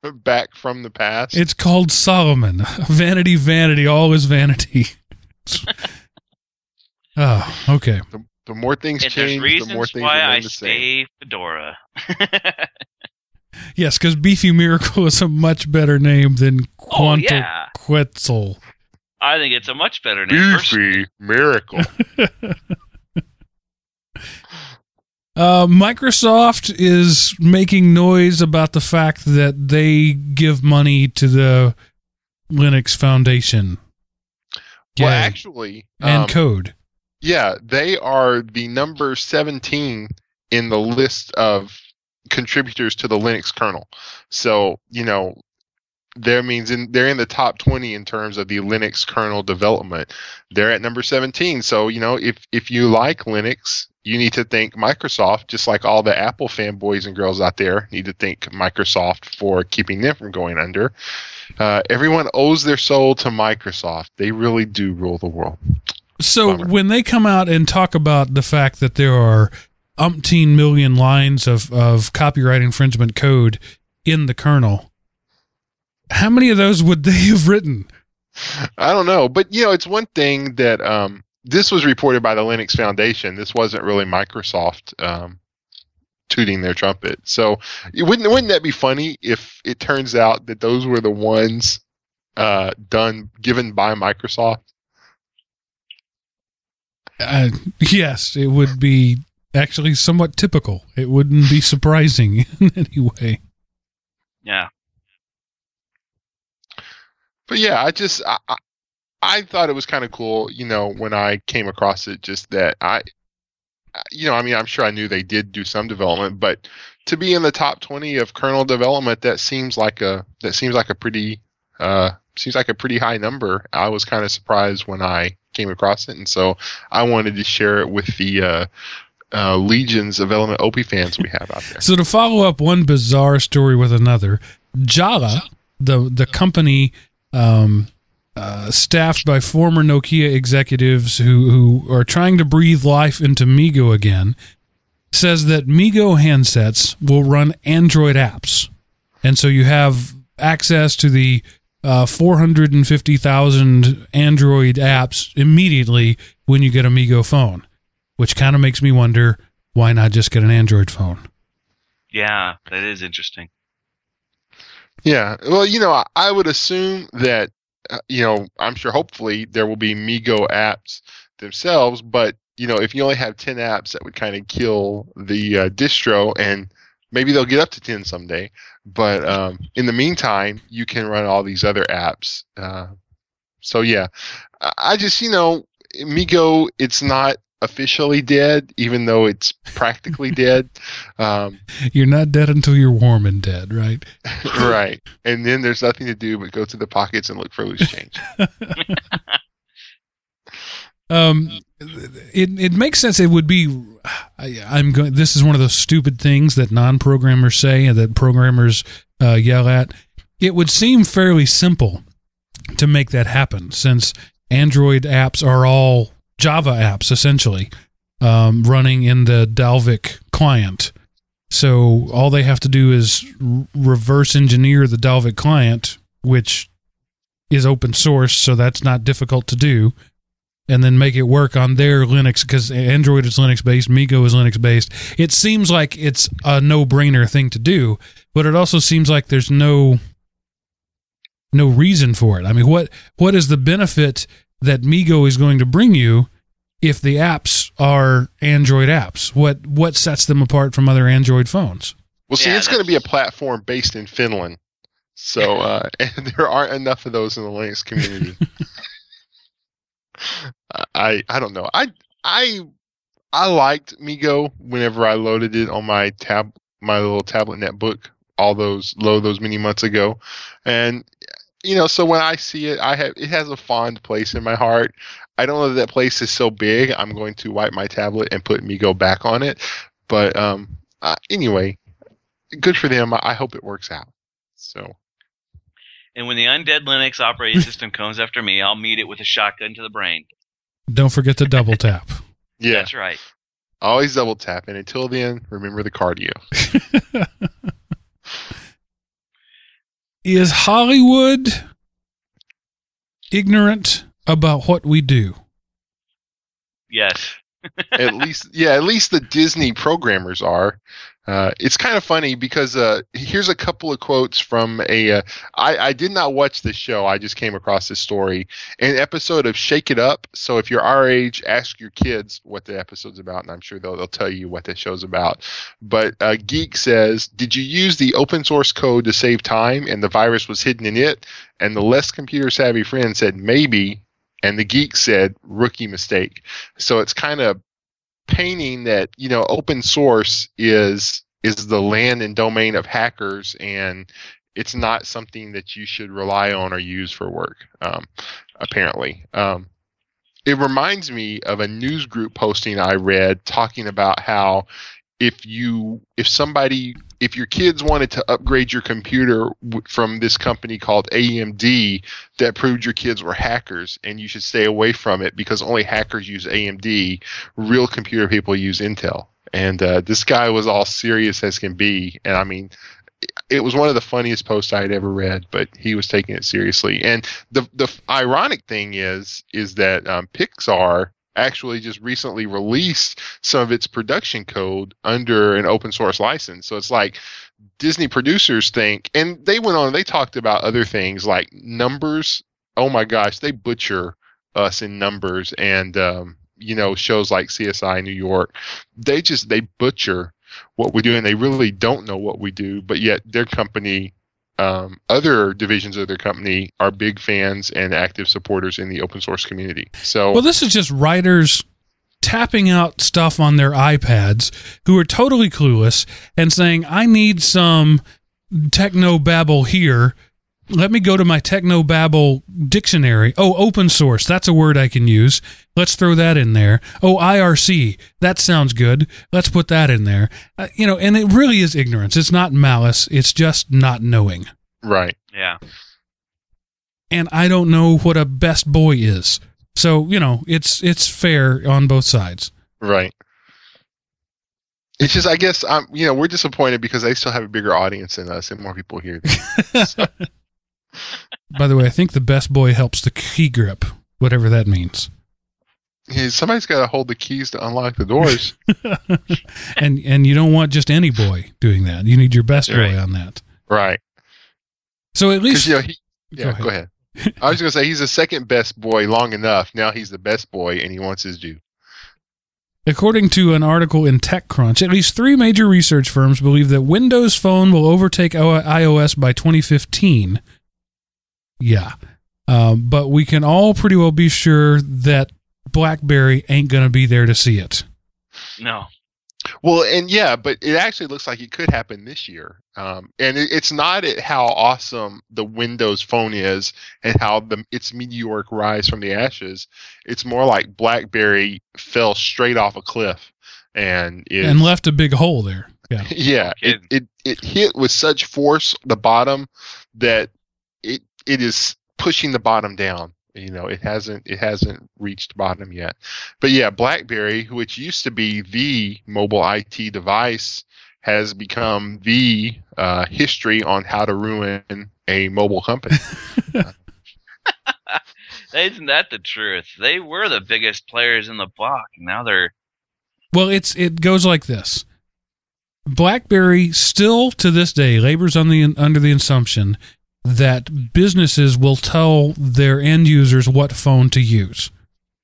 Back from the Past. It's called Solomon. Vanity, vanity, all is vanity. oh, okay. the, the more things And change, the more things why remain I the same. stay Fedora. Yes, because Beefy Miracle is a much better name than oh yeah, Quetzal. I think it's a much better name. personally. Beefy miracle. Uh, Microsoft is making noise about the fact that they give money to the Linux Foundation. well, actually, and um, code. Yeah, they are the number 17 in the list of contributors to the Linux kernel. So, you know, there means in, they're in the top 20 in terms of the Linux kernel development. They're at number 17. So, you know, if, if you like Linux, you need to thank Microsoft, just like all the Apple fanboys and girls out there need to thank Microsoft for keeping them from going under. Uh, everyone owes their soul to Microsoft. They really do rule the world. So Bummer. when they come out and talk about the fact that there are umpteen million lines of, of copyright infringement code in the kernel, how many of those would they have written? I don't know, but you know, it's one thing that um, this was reported by the Linux Foundation. This wasn't really Microsoft um, tooting their trumpet. So, wouldn't wouldn't that be funny if it turns out that those were the ones uh, done given by Microsoft? Uh, yes, it would be actually somewhat typical. It wouldn't be surprising in any way. Yeah. But yeah, I just I, I, I thought it was kind of cool, you know, when I came across it. Just that I, you know, I mean, I'm sure I knew they did do some development, but to be in the top 20 of kernel development, that seems like a that seems like a pretty uh seems like a pretty high number. I was kind of surprised when I came across it, and so I wanted to share it with the uh, uh, legions of Element OP fans we have out there. So to follow up one bizarre story with another, Jolla, the the company um, uh, staffed by former Nokia executives who who are trying to breathe life into MeeGo again, says that MeeGo handsets will run Android apps, and so you have access to the uh, 450,000 Android apps immediately when you get a MeeGo phone, which kind of makes me wonder why not just get an Android phone. Yeah, that is interesting. Yeah. Well, you know, I, I would assume that, uh, you know, I'm sure hopefully there will be MeeGo apps themselves, but, you know, if you only have 10 apps, that would kind of kill the uh, distro and maybe they'll get up to 10 someday. But um, in the meantime, you can run all these other apps. Uh, so, yeah, I I just, you know, MeeGo, it's not officially dead, even though it's practically dead. Um, You're not dead until you're warm and dead, right? right. And then there's nothing to do but go to the pockets and look for loose change. Um, it it makes sense. It would be. I, I'm going. This is one of those stupid things that non-programmers say and that programmers uh, yell at. It would seem fairly simple to make that happen, since Android apps are all Java apps essentially, um, running in the Dalvik client. So all they have to do is reverse engineer the Dalvik client, which is open source, so that's not difficult to do and then make it work on their Linux because Android is Linux based, MeeGo is Linux based. It seems like it's a no brainer thing to do, but it also seems like there's no no reason for it. I mean, what what is the benefit that MeeGo is going to bring you if the apps are Android apps? What what sets them apart from other Android phones? Well, see, Yeah, it's going to be a platform based in Finland. So, uh, and there aren't enough of those in the Linux community. I I don't know. I I I liked MeeGo whenever I loaded it on my tab my little tablet netbook all those low those many months ago, and you know so when I see it, I have it has a fond place in my heart. I don't know that that place is so big. I'm going to wipe my tablet and put MeeGo back on it, but um uh, anyway, good for them. I, I hope it works out. So And when the undead Linux operating system comes after me, I'll meet it with a shotgun to the brain. Don't forget to double tap. yeah, That's right. always double tap. And until then, remember the cardio. is Hollywood ignorant about what we do? Yes. at least yeah at least the disney programmers are uh, it's kind of funny because uh, here's a couple of quotes from a. Uh, I, I did not watch this show. I just came across this story. An episode of Shake It Up. So if you're our age, ask your kids what the episode's about, and I'm sure they'll, they'll tell you what the show's about. But uh, Geek says, Did you use the open source code to save time and the virus was hidden in it? And the less computer savvy friend said, Maybe. And the geek said, Rookie mistake. So it's kind of painting that you know open source is is the land and domain of hackers and it's not something that you should rely on or use for work um, apparently. Um, it reminds me of a news group posting i read talking about how if you if somebody if your kids wanted to upgrade your computer from this company called AMD that proved your kids were hackers and you should stay away from it because only hackers use AMD real computer people use Intel. And uh, this guy was all serious as can be. And I mean, it was one of the funniest posts I had ever read, but he was taking it seriously. And the the ironic thing is is that um, Pixar actually just recently released some of its production code under an open source license. So it's like Disney producers think, and they went on, they talked about other things like numbers. Oh my gosh, they butcher us in numbers and, um, you know, shows like CSI New York. They just, they butcher what we do and they really don't know what we do, but yet their company um, other divisions of their company are big fans and active supporters in the open source community. So, Well, this is just writers tapping out stuff on their iPads who are totally clueless and saying, I need some techno babble here. Let me go to my techno babble dictionary. Oh, open source. That's a word I can use. Let's throw that in there. Oh, IRC. That sounds good. Let's put that in there. Uh, you know, and it really is ignorance. It's not malice. It's just not knowing. right. Yeah. And I don't know what a best boy is. So, you know, it's it's fair on both sides. Right. It's just, I guess, um, you know, we're disappointed because they still have a bigger audience than us and more people here. them. By the way, I think the best boy helps the key grip, whatever that means. Hey, somebody's got to hold the keys to unlock the doors. and and you don't want just any boy doing that. You need your best boy right. on that. right. So at least you know, he, Go yeah, ahead. go ahead. I was going to say he's the second best boy long enough. Now he's the best boy and he wants his due. According to an article in TechCrunch, at least three major research firms believe that Windows Phone will overtake iOS by 2015. Yeah. Um, but we can all pretty well be sure that BlackBerry ain't going to be there to see it. No. Well, and yeah, but it actually looks like it could happen this year. Um, and it, it's not at how awesome the Windows Phone is and how the its meteoric rise from the ashes. It's more like BlackBerry fell straight off a cliff and is, And left a big hole there. Yeah. yeah, it, it it hit with such force the bottom that it it is pushing the bottom down. You know, it hasn't it hasn't reached bottom yet. But yeah, BlackBerry, which used to be the mobile IT device, has become the uh, history on how to ruin a mobile company. Isn't that the truth? They were the biggest players in the block. Now they're Well, it's it goes like this. BlackBerry still to this day labors on the under the assumption that businesses will tell their end users what phone to use,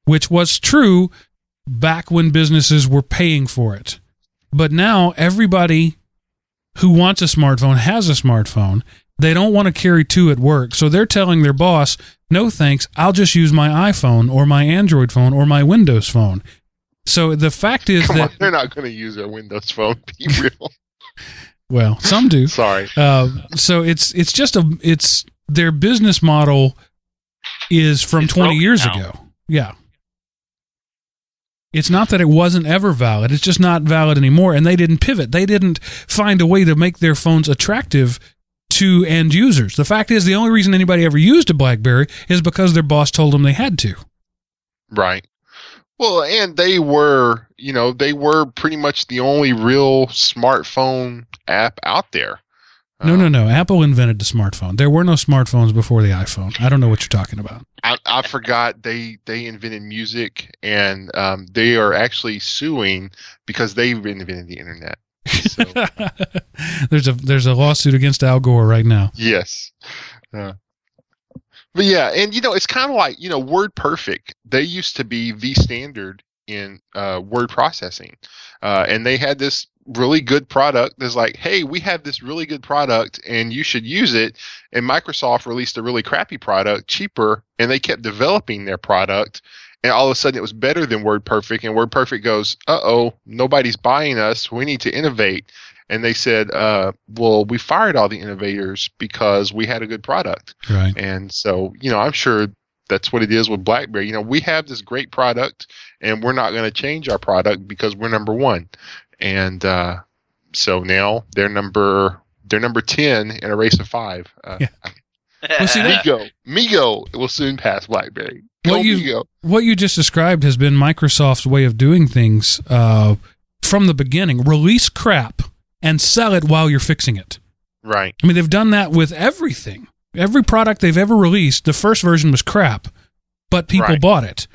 which was true back when businesses were paying for it. But now everybody who wants a smartphone has a smartphone. They don't want to carry two at work, so they're telling their boss, "No thanks, I'll just use my iPhone or my Android phone or my Windows phone." So the fact is Come that on, they're not going to use their Windows Phone. Be real. Well, some do. Sorry. Uh, so it's it's just a it's their business model is from It's 20 years now. ago. Yeah. It's not that it wasn't ever valid. It's just not valid anymore. And they didn't pivot. They didn't find a way to make their phones attractive to end users. The fact is, the only reason anybody ever used a Blackberry is because their boss told them they had to. Right. Well, and they were, you know, they were pretty much the only real smartphone app out there. No, no, Um, no. Apple invented the smartphone. There were no smartphones before the iPhone. I don't know what you're talking about. I, I forgot they they invented music, and um, they are actually suing because they invented the internet. So, there's a there's a lawsuit against Al Gore right now. yes. Uh, but yeah, and you know, it's kind of like you know, Word Perfect. They used to be the standard in uh, word processing, uh, and they had this really good product. That's like, hey, we have this really good product, and you should use it. And Microsoft released a really crappy product, cheaper, and they kept developing their product. And all of a sudden, it was better than Word Perfect. And Word Perfect goes, "Uh oh, nobody's buying us. We need to innovate." And they said, uh, "Well, we fired all the innovators because we had a good product." Right. And so, you know, I'm sure that's what it is with BlackBerry. You know, we have this great product, and we're not going to change our product because we're number one. And uh, so now they're number they're number ten in a race of five. Uh, Yeah. Well, see, that- MeeGo, MeeGo will soon pass BlackBerry. Go What you- MeeGo. What you just described has been Microsoft's way of doing things uh, from the beginning. Release crap and sell it while you're fixing it. Right. I mean, they've done that with everything. Every product they've ever released, the first version was crap, but people Right. bought it.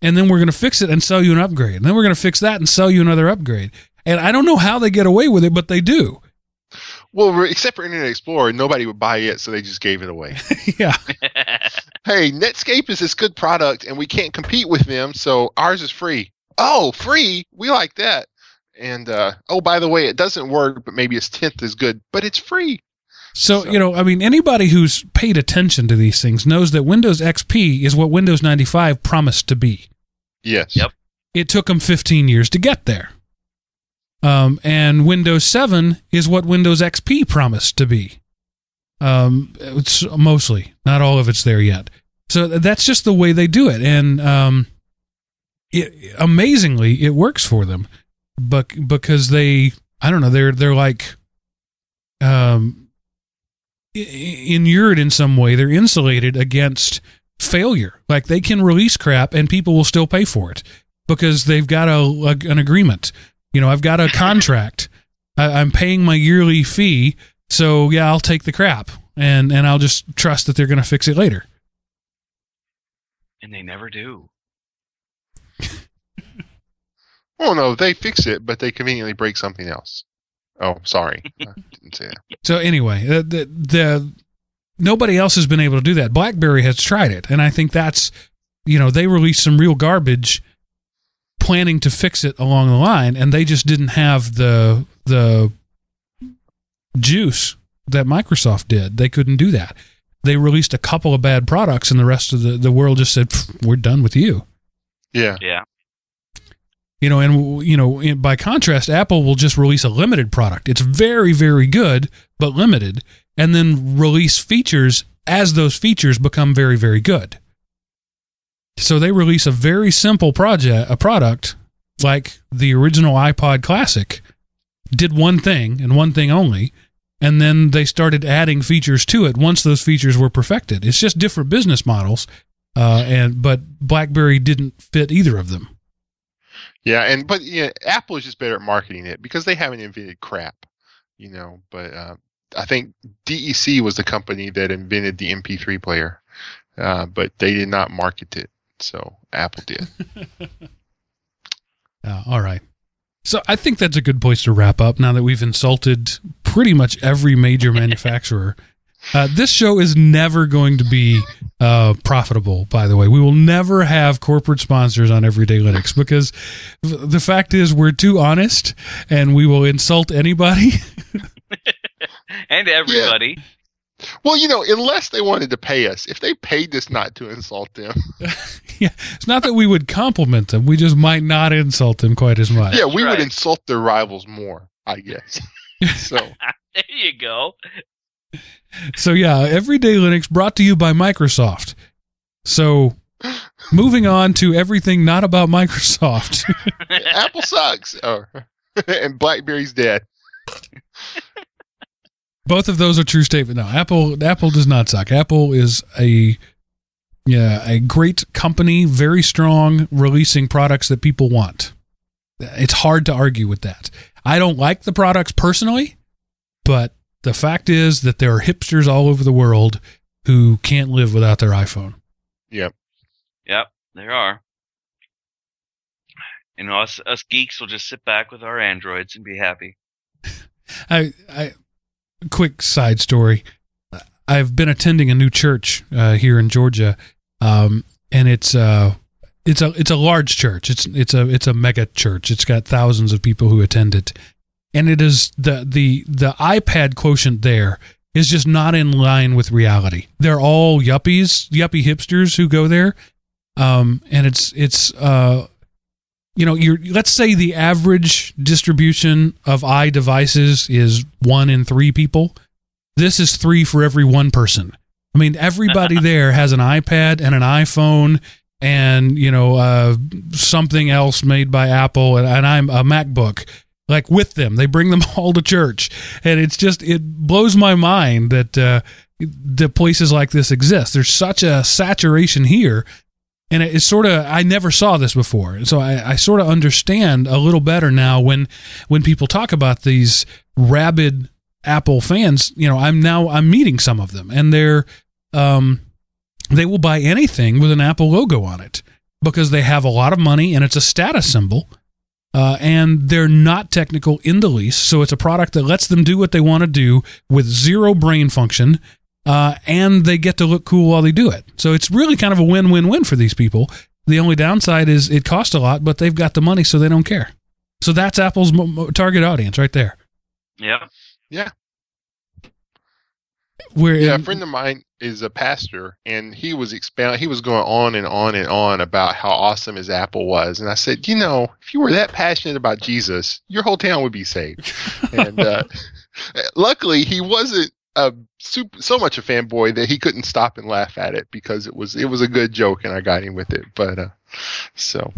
And then we're going to fix it and sell you an upgrade. And then we're going to fix that and sell you another upgrade. And I don't know how they get away with it, but they do. Well, except for Internet Explorer, nobody would buy it, so they just gave it away. yeah. hey, Netscape is this good product, and we can't compete with them, so ours is free. Oh, free? We like that. And uh, oh, by the way, it doesn't work, but maybe its tenth is good, but it's free. So, So- you know, I mean, anybody who's paid attention to these things knows that Windows XP is what Windows 95 promised to be. Yes. Yep. It took them 15 years to get there. Um, and Windows 7 is what Windows XP promised to be. Um, it's mostly, not all of it's there yet. So that's just the way they do it. And um, it, amazingly, it works for them. But because they, I don't know, they're they're like um, inured in some way. They're insulated against failure. Like they can release crap and people will still pay for it because they've got a, a an agreement. You know, I've got a contract. I, I'm paying my yearly fee, so yeah, I'll take the crap and and I'll just trust that they're going to fix it later. and they never do. Oh no, they fix it, but they conveniently break something else. Oh, sorry, I didn't say that. So anyway, the, the the nobody else has been able to do that. BlackBerry has tried it, and I think that's you know they released some real garbage, planning to fix it along the line, and they just didn't have the the juice that Microsoft did. They couldn't do that. They released a couple of bad products, and the rest of the the world just said, "We're done with you." Yeah, Yeah. You know, and you know, by contrast, Apple will just release a limited product. It's very, very good, but limited, and then release features as those features become very, very good. So they release a very simple project, a product like the original iPod Classic, did one thing and one thing only, and then they started adding features to it once those features were perfected. It's just different business models, uh, and but BlackBerry didn't fit either of them. Yeah, and but yeah, Apple is just better at marketing it because they haven't invented crap, you know. But uh, I think DEC was the company that invented the MP3 player, uh, but they did not market it, so Apple did. Uh, all right. So I think that's a good place to wrap up now that we've insulted pretty much every major manufacturer. Uh, this show is never going to be uh, profitable, by the way. We will never have corporate sponsors on Everyday Linux because the fact is we're too honest and we will insult anybody. And everybody. Well, you know, unless they wanted to pay us, if they paid us not to insult them, yeah, it's not that we would compliment them, we just might not insult them quite as much. yeah, we would insult their rivals more, I guess. so There you go. So yeah, Everyday Linux brought to you by Microsoft. So moving on to everything not about Microsoft. Apple sucks, oh, and BlackBerry's dead. Both of those are true statements. No, Apple Apple does not suck. Apple is a yeah, a great company, very strong, releasing products that people want. It's hard to argue with that. I don't like the products personally, but the fact is that there are hipsters all over the world who can't live without their iPhone. Yep. Yep, there are. You know, us us geeks will just sit back with our androids and be happy. I, I, quick side story. I've been attending a new church uh, here in Georgia, um, and it's uh, it's a it's a large church. It's it's a it's a mega church. It's got thousands of people who attend it, and it is the the the iPad quotient there is just not in line with reality. They're all yuppies, yuppie hipsters who go there, um, and it's it's uh, you know, you're let's say the average distribution of i devices is one in three people. This is three for every one person. I mean, everybody there has an iPad and an iPhone and you know uh, something else made by Apple and, and I'm a MacBook. Like with them, they bring them all to church, and it's just it blows my mind that uh, the places like this exist. There's such a saturation here and it's sort of I never saw this before, so I, I sort of understand a little better now when when people talk about these rabid Apple fans. You know, I'm now I'm meeting some of them, and they're um, they will buy anything with an Apple logo on it because they have a lot of money and it's a status symbol. Uh, and they're not technical in the least, so it's a product that lets them do what they want to do with zero brain function uh, and they get to look cool while they do it. So it's really kind of a win-win-win for these people. The only downside is it costs a lot, but they've got the money, so they don't care. So that's Apple's mo- mo- target audience right there. Yep. Where Yeah, a friend of mine is a pastor, and he was expound. He was going on and on and on about how awesome his Apple was, and I said, you know, if you were that passionate about Jesus, your whole town would be saved. and uh, luckily, he wasn't a super, so much a fanboy that he couldn't stop and laugh at it because it was it was a good joke, and I got him with it. But uh, so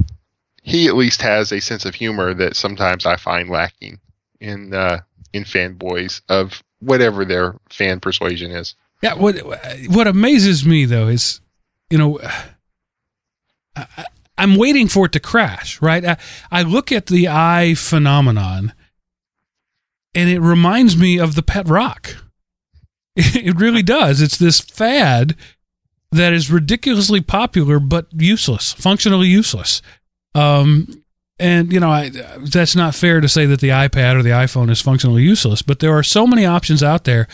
he at least has a sense of humor that sometimes I find lacking in uh, in fanboys of whatever their fan persuasion is. Yeah, what what amazes me though is, you know, I, I'm waiting for it to crash. Right, I, I look at the eye phenomenon, and it reminds me of the pet rock. It really does. It's this fad that is ridiculously popular but useless, functionally useless. Um, and you know, I, that's not fair to say that the iPad or the iPhone is functionally useless, but there are so many options out there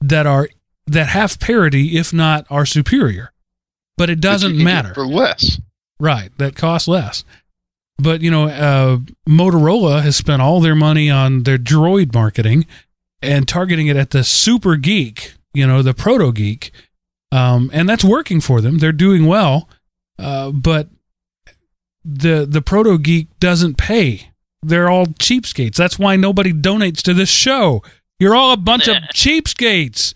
that are that have parity, if not are superior. But it doesn't matter, for less. right? That costs less. But you know, uh, Motorola has spent all their money on their Droid marketing and targeting it at the super geek, you know, the proto geek, um, and that's working for them. They're doing well, uh, but the the proto geek doesn't pay. They're all cheapskates. That's why nobody donates to this show. You're all a bunch of cheapskates.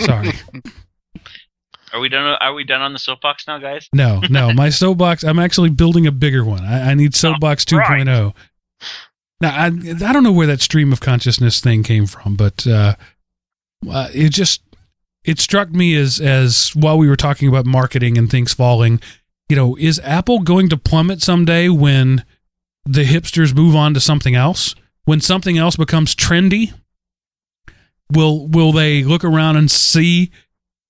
Sorry. Are we done? Are we done on the soapbox now, guys? No, no. My soapbox, I'm actually building a bigger one. I, I need soapbox Oh, right. 2.0. Now, I, I don't know where that stream of consciousness thing came from, but uh, uh, it just it struck me as as while we were talking about marketing and things falling, you know, is Apple going to plummet someday when the hipsters move on to something else? When something else becomes trendy, will will they look around and see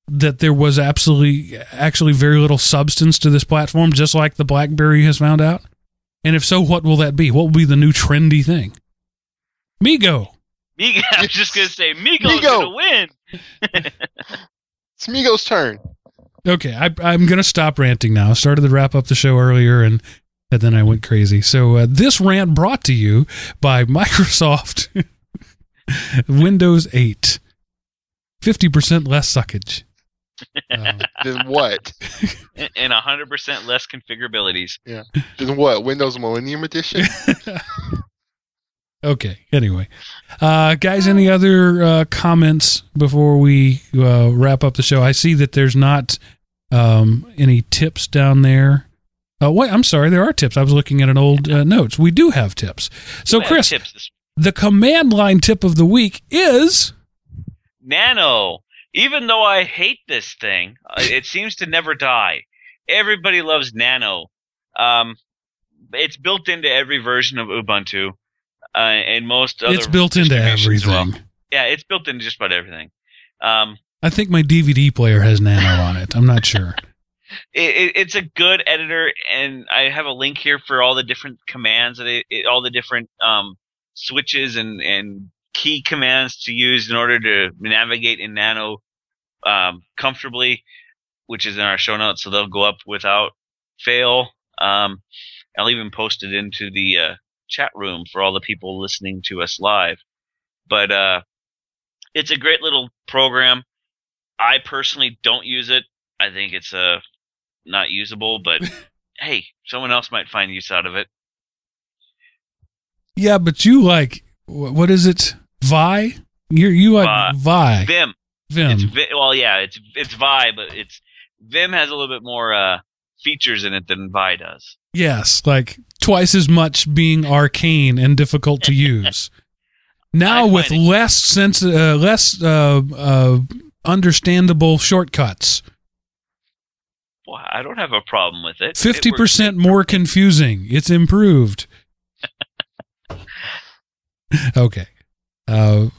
that there was absolutely actually very little substance to this platform, just like the BlackBerry has found out? And if so, what will that be? What will be the new trendy thing? MeeGo. MeeGo, I was just gonna say MeeGo's MeeGo. gonna win. It's MeeGo's turn. Okay, I, I'm going to stop ranting now. I started to wrap up the show earlier, and, and then I went crazy. So uh, this rant brought to you by Microsoft Windows 8. 50% less suckage. Uh, Then what? And- and hundred percent less configurabilities. Yeah. Then what? Windows Millennium Edition? Okay, anyway. Uh, guys, any other uh, comments before we uh, wrap up the show? I see that there's not um, any tips down there. Oh, wait, I'm sorry. There are tips. I was looking at an old uh, notes. We do have tips. So, Chris, tips the command line tip of the week is Nano. Even though I hate this thing, uh, it seems to never die. Everybody loves Nano. Um, it's built into every version of Ubuntu, uh, and most other. it's built into as well. Yeah, it's built into just about everything. Um, I think my DVD player has Nano on it. I'm not sure. it, it, it's a good editor, and I have a link here for all the different commands that it, it, all the different um, switches and and key commands to use in order to navigate in Nano um, comfortably, which is in our show notes, so they'll go up without fail. Um, I'll even post it into the uh, chat room for all the people listening to us live. But uh, it's a great little program. I personally don't use it. I think it's uh, not usable, but hey, someone else might find use out of it. Yeah, but you like what is it? Vi? You you like Vi? Vim. Vim. It's well, yeah, it's it's Vi, but it's Vim has a little bit more uh, features in it than Vi does. Yes, like twice as much being arcane and difficult to use. Now with it- less sense, uh, less uh, uh, understandable shortcuts. Well, I don't have a problem with it. Fifty percent more confusing. It's improved. okay, uh,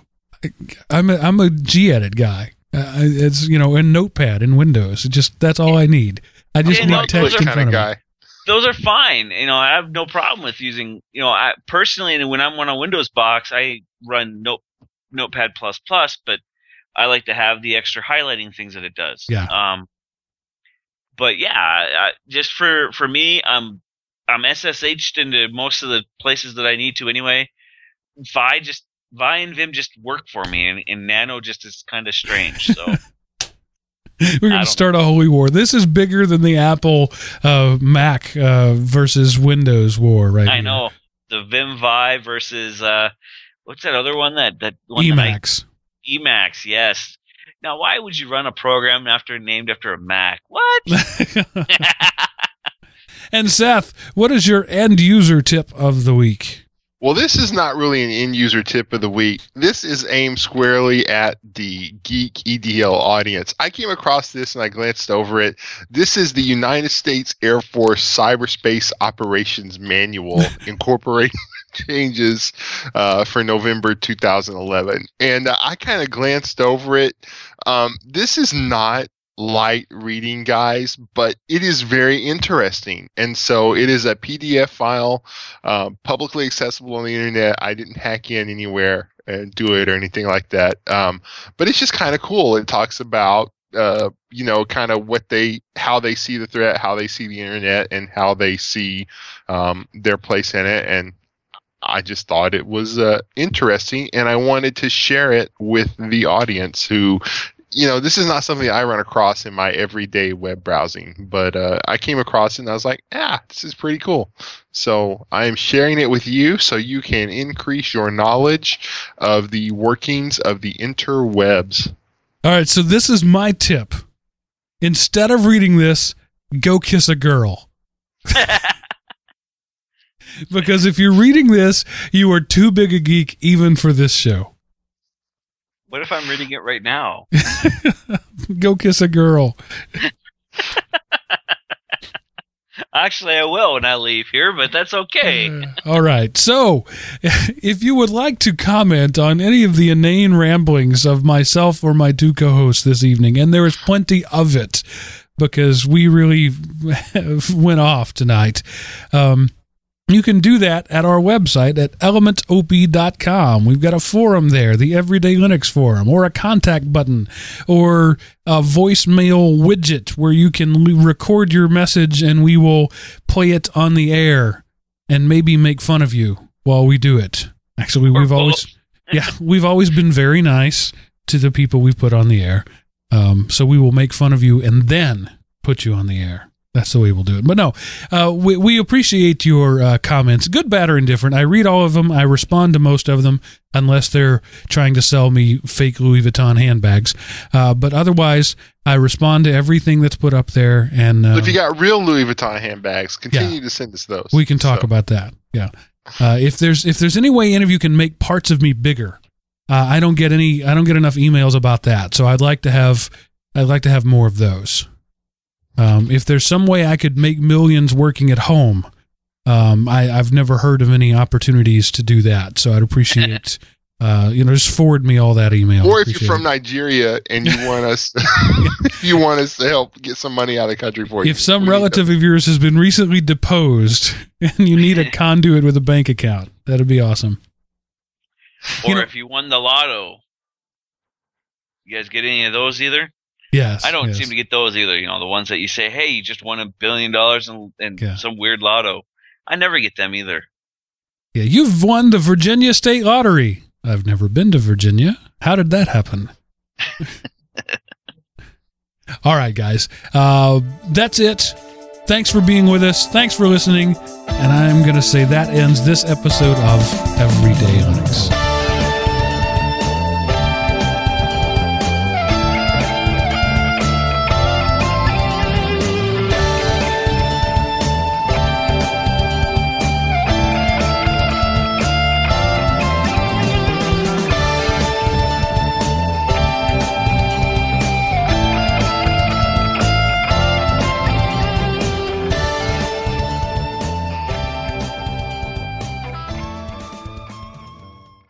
I'm a I'm a gedit guy. Uh, it's you know in Notepad in Windows. It just that's all I need. I just Yeah, need no, text in front of of me. Those are fine. You know, I have no problem with using. You know, I personally, and when I'm on a Windows box, I run Note Notepad plus plus, but I like to have the extra highlighting things that it does. Yeah. Um. But yeah, I, just for for me, I'm I'm SSH'd into most of the places that I need to anyway. Vi just Vi and Vim just work for me, and, and Nano just is kind of strange. So. We're going to start a holy war. This is bigger than the Apple uh, Mac uh, versus Windows war, right? I here. know the Vim Vi versus uh, what's that other one that that one that I- Emacs. Emacs, yes. Now, why would you run a program after named after a Mac? What? and Seth, what is your end user tip of the week? Well, this is not really an end user tip of the week. This is aimed squarely at the geek EDL audience. I came across this and I glanced over it. This is the United States Air Force Cyberspace Operations Manual incorporating changes uh, for November 2011. And uh, I kind of glanced over it. Um, this is not light reading guys, but it is very interesting. And so it is a PDF file, uh, publicly accessible on the internet. I didn't hack in anywhere and do it or anything like that. Um, but it's just kind of cool. It talks about uh, you know, kind of what they, how they see the threat, how they see the internet, and how they see um, their place in it. And I just thought it was uh, interesting, and I wanted to share it with the audience who. You know, this is not something I run across in my everyday web browsing, but uh, I came across it and I was like, ah, this is pretty cool. So I am sharing it with you so you can increase your knowledge of the workings of the interwebs. All right, so this is my tip. Instead of reading this, go kiss a girl. because if you're reading this, you are too big a geek even for this show. What if I'm reading it right now? go kiss a girl. Actually, I will when I leave here, but that's okay. Uh, all right. So, if you would like to comment on any of the inane ramblings of myself or my two co hosts this evening, and there is plenty of it because we really went off tonight. Um, you can do that at our website at elementop.com. We've got a forum there, the Everyday Linux forum, or a contact button, or a voicemail widget where you can record your message and we will play it on the air and maybe make fun of you while we do it. Actually, we've always, yeah, we've always been very nice to the people we put on the air. Um, so we will make fun of you and then put you on the air. That's the way we'll do it. But no, uh, we, we appreciate your uh, comments, good, bad, or indifferent. I read all of them. I respond to most of them, unless they're trying to sell me fake Louis Vuitton handbags. Uh, but otherwise, I respond to everything that's put up there. And uh, if you got real Louis Vuitton handbags, continue to send us those. we can talk So, about that. Yeah. Uh, if there's if there's any way any of you can make parts of me bigger, uh, I don't get any. I don't get enough emails about that. So I'd like to have. I'd like to have more of those. Um, if there's some way I could make millions working at home, um, I, I've never heard of any opportunities to do that. So I'd appreciate, uh, you know, just forward me all that email. Or if you're from it. Nigeria and you want us, you want us to help get some money out of the country for you. if some relative of yours has been recently deposed and you need a conduit with a bank account, that'd be awesome. Or You know- if you won the lotto. You guys get any of those either? Yes, I don't yes. seem to get those either. You know, the ones that you say, "Hey, you just won a billion dollars in, in Yeah. some weird lotto." I never get them either. Yeah, you've won the Virginia State Lottery. I've never been to Virginia. How did that happen? All right, guys. Uh, that's it. Thanks for being with us. Thanks for listening. And I'm going to say that ends this episode of Everyday Linux.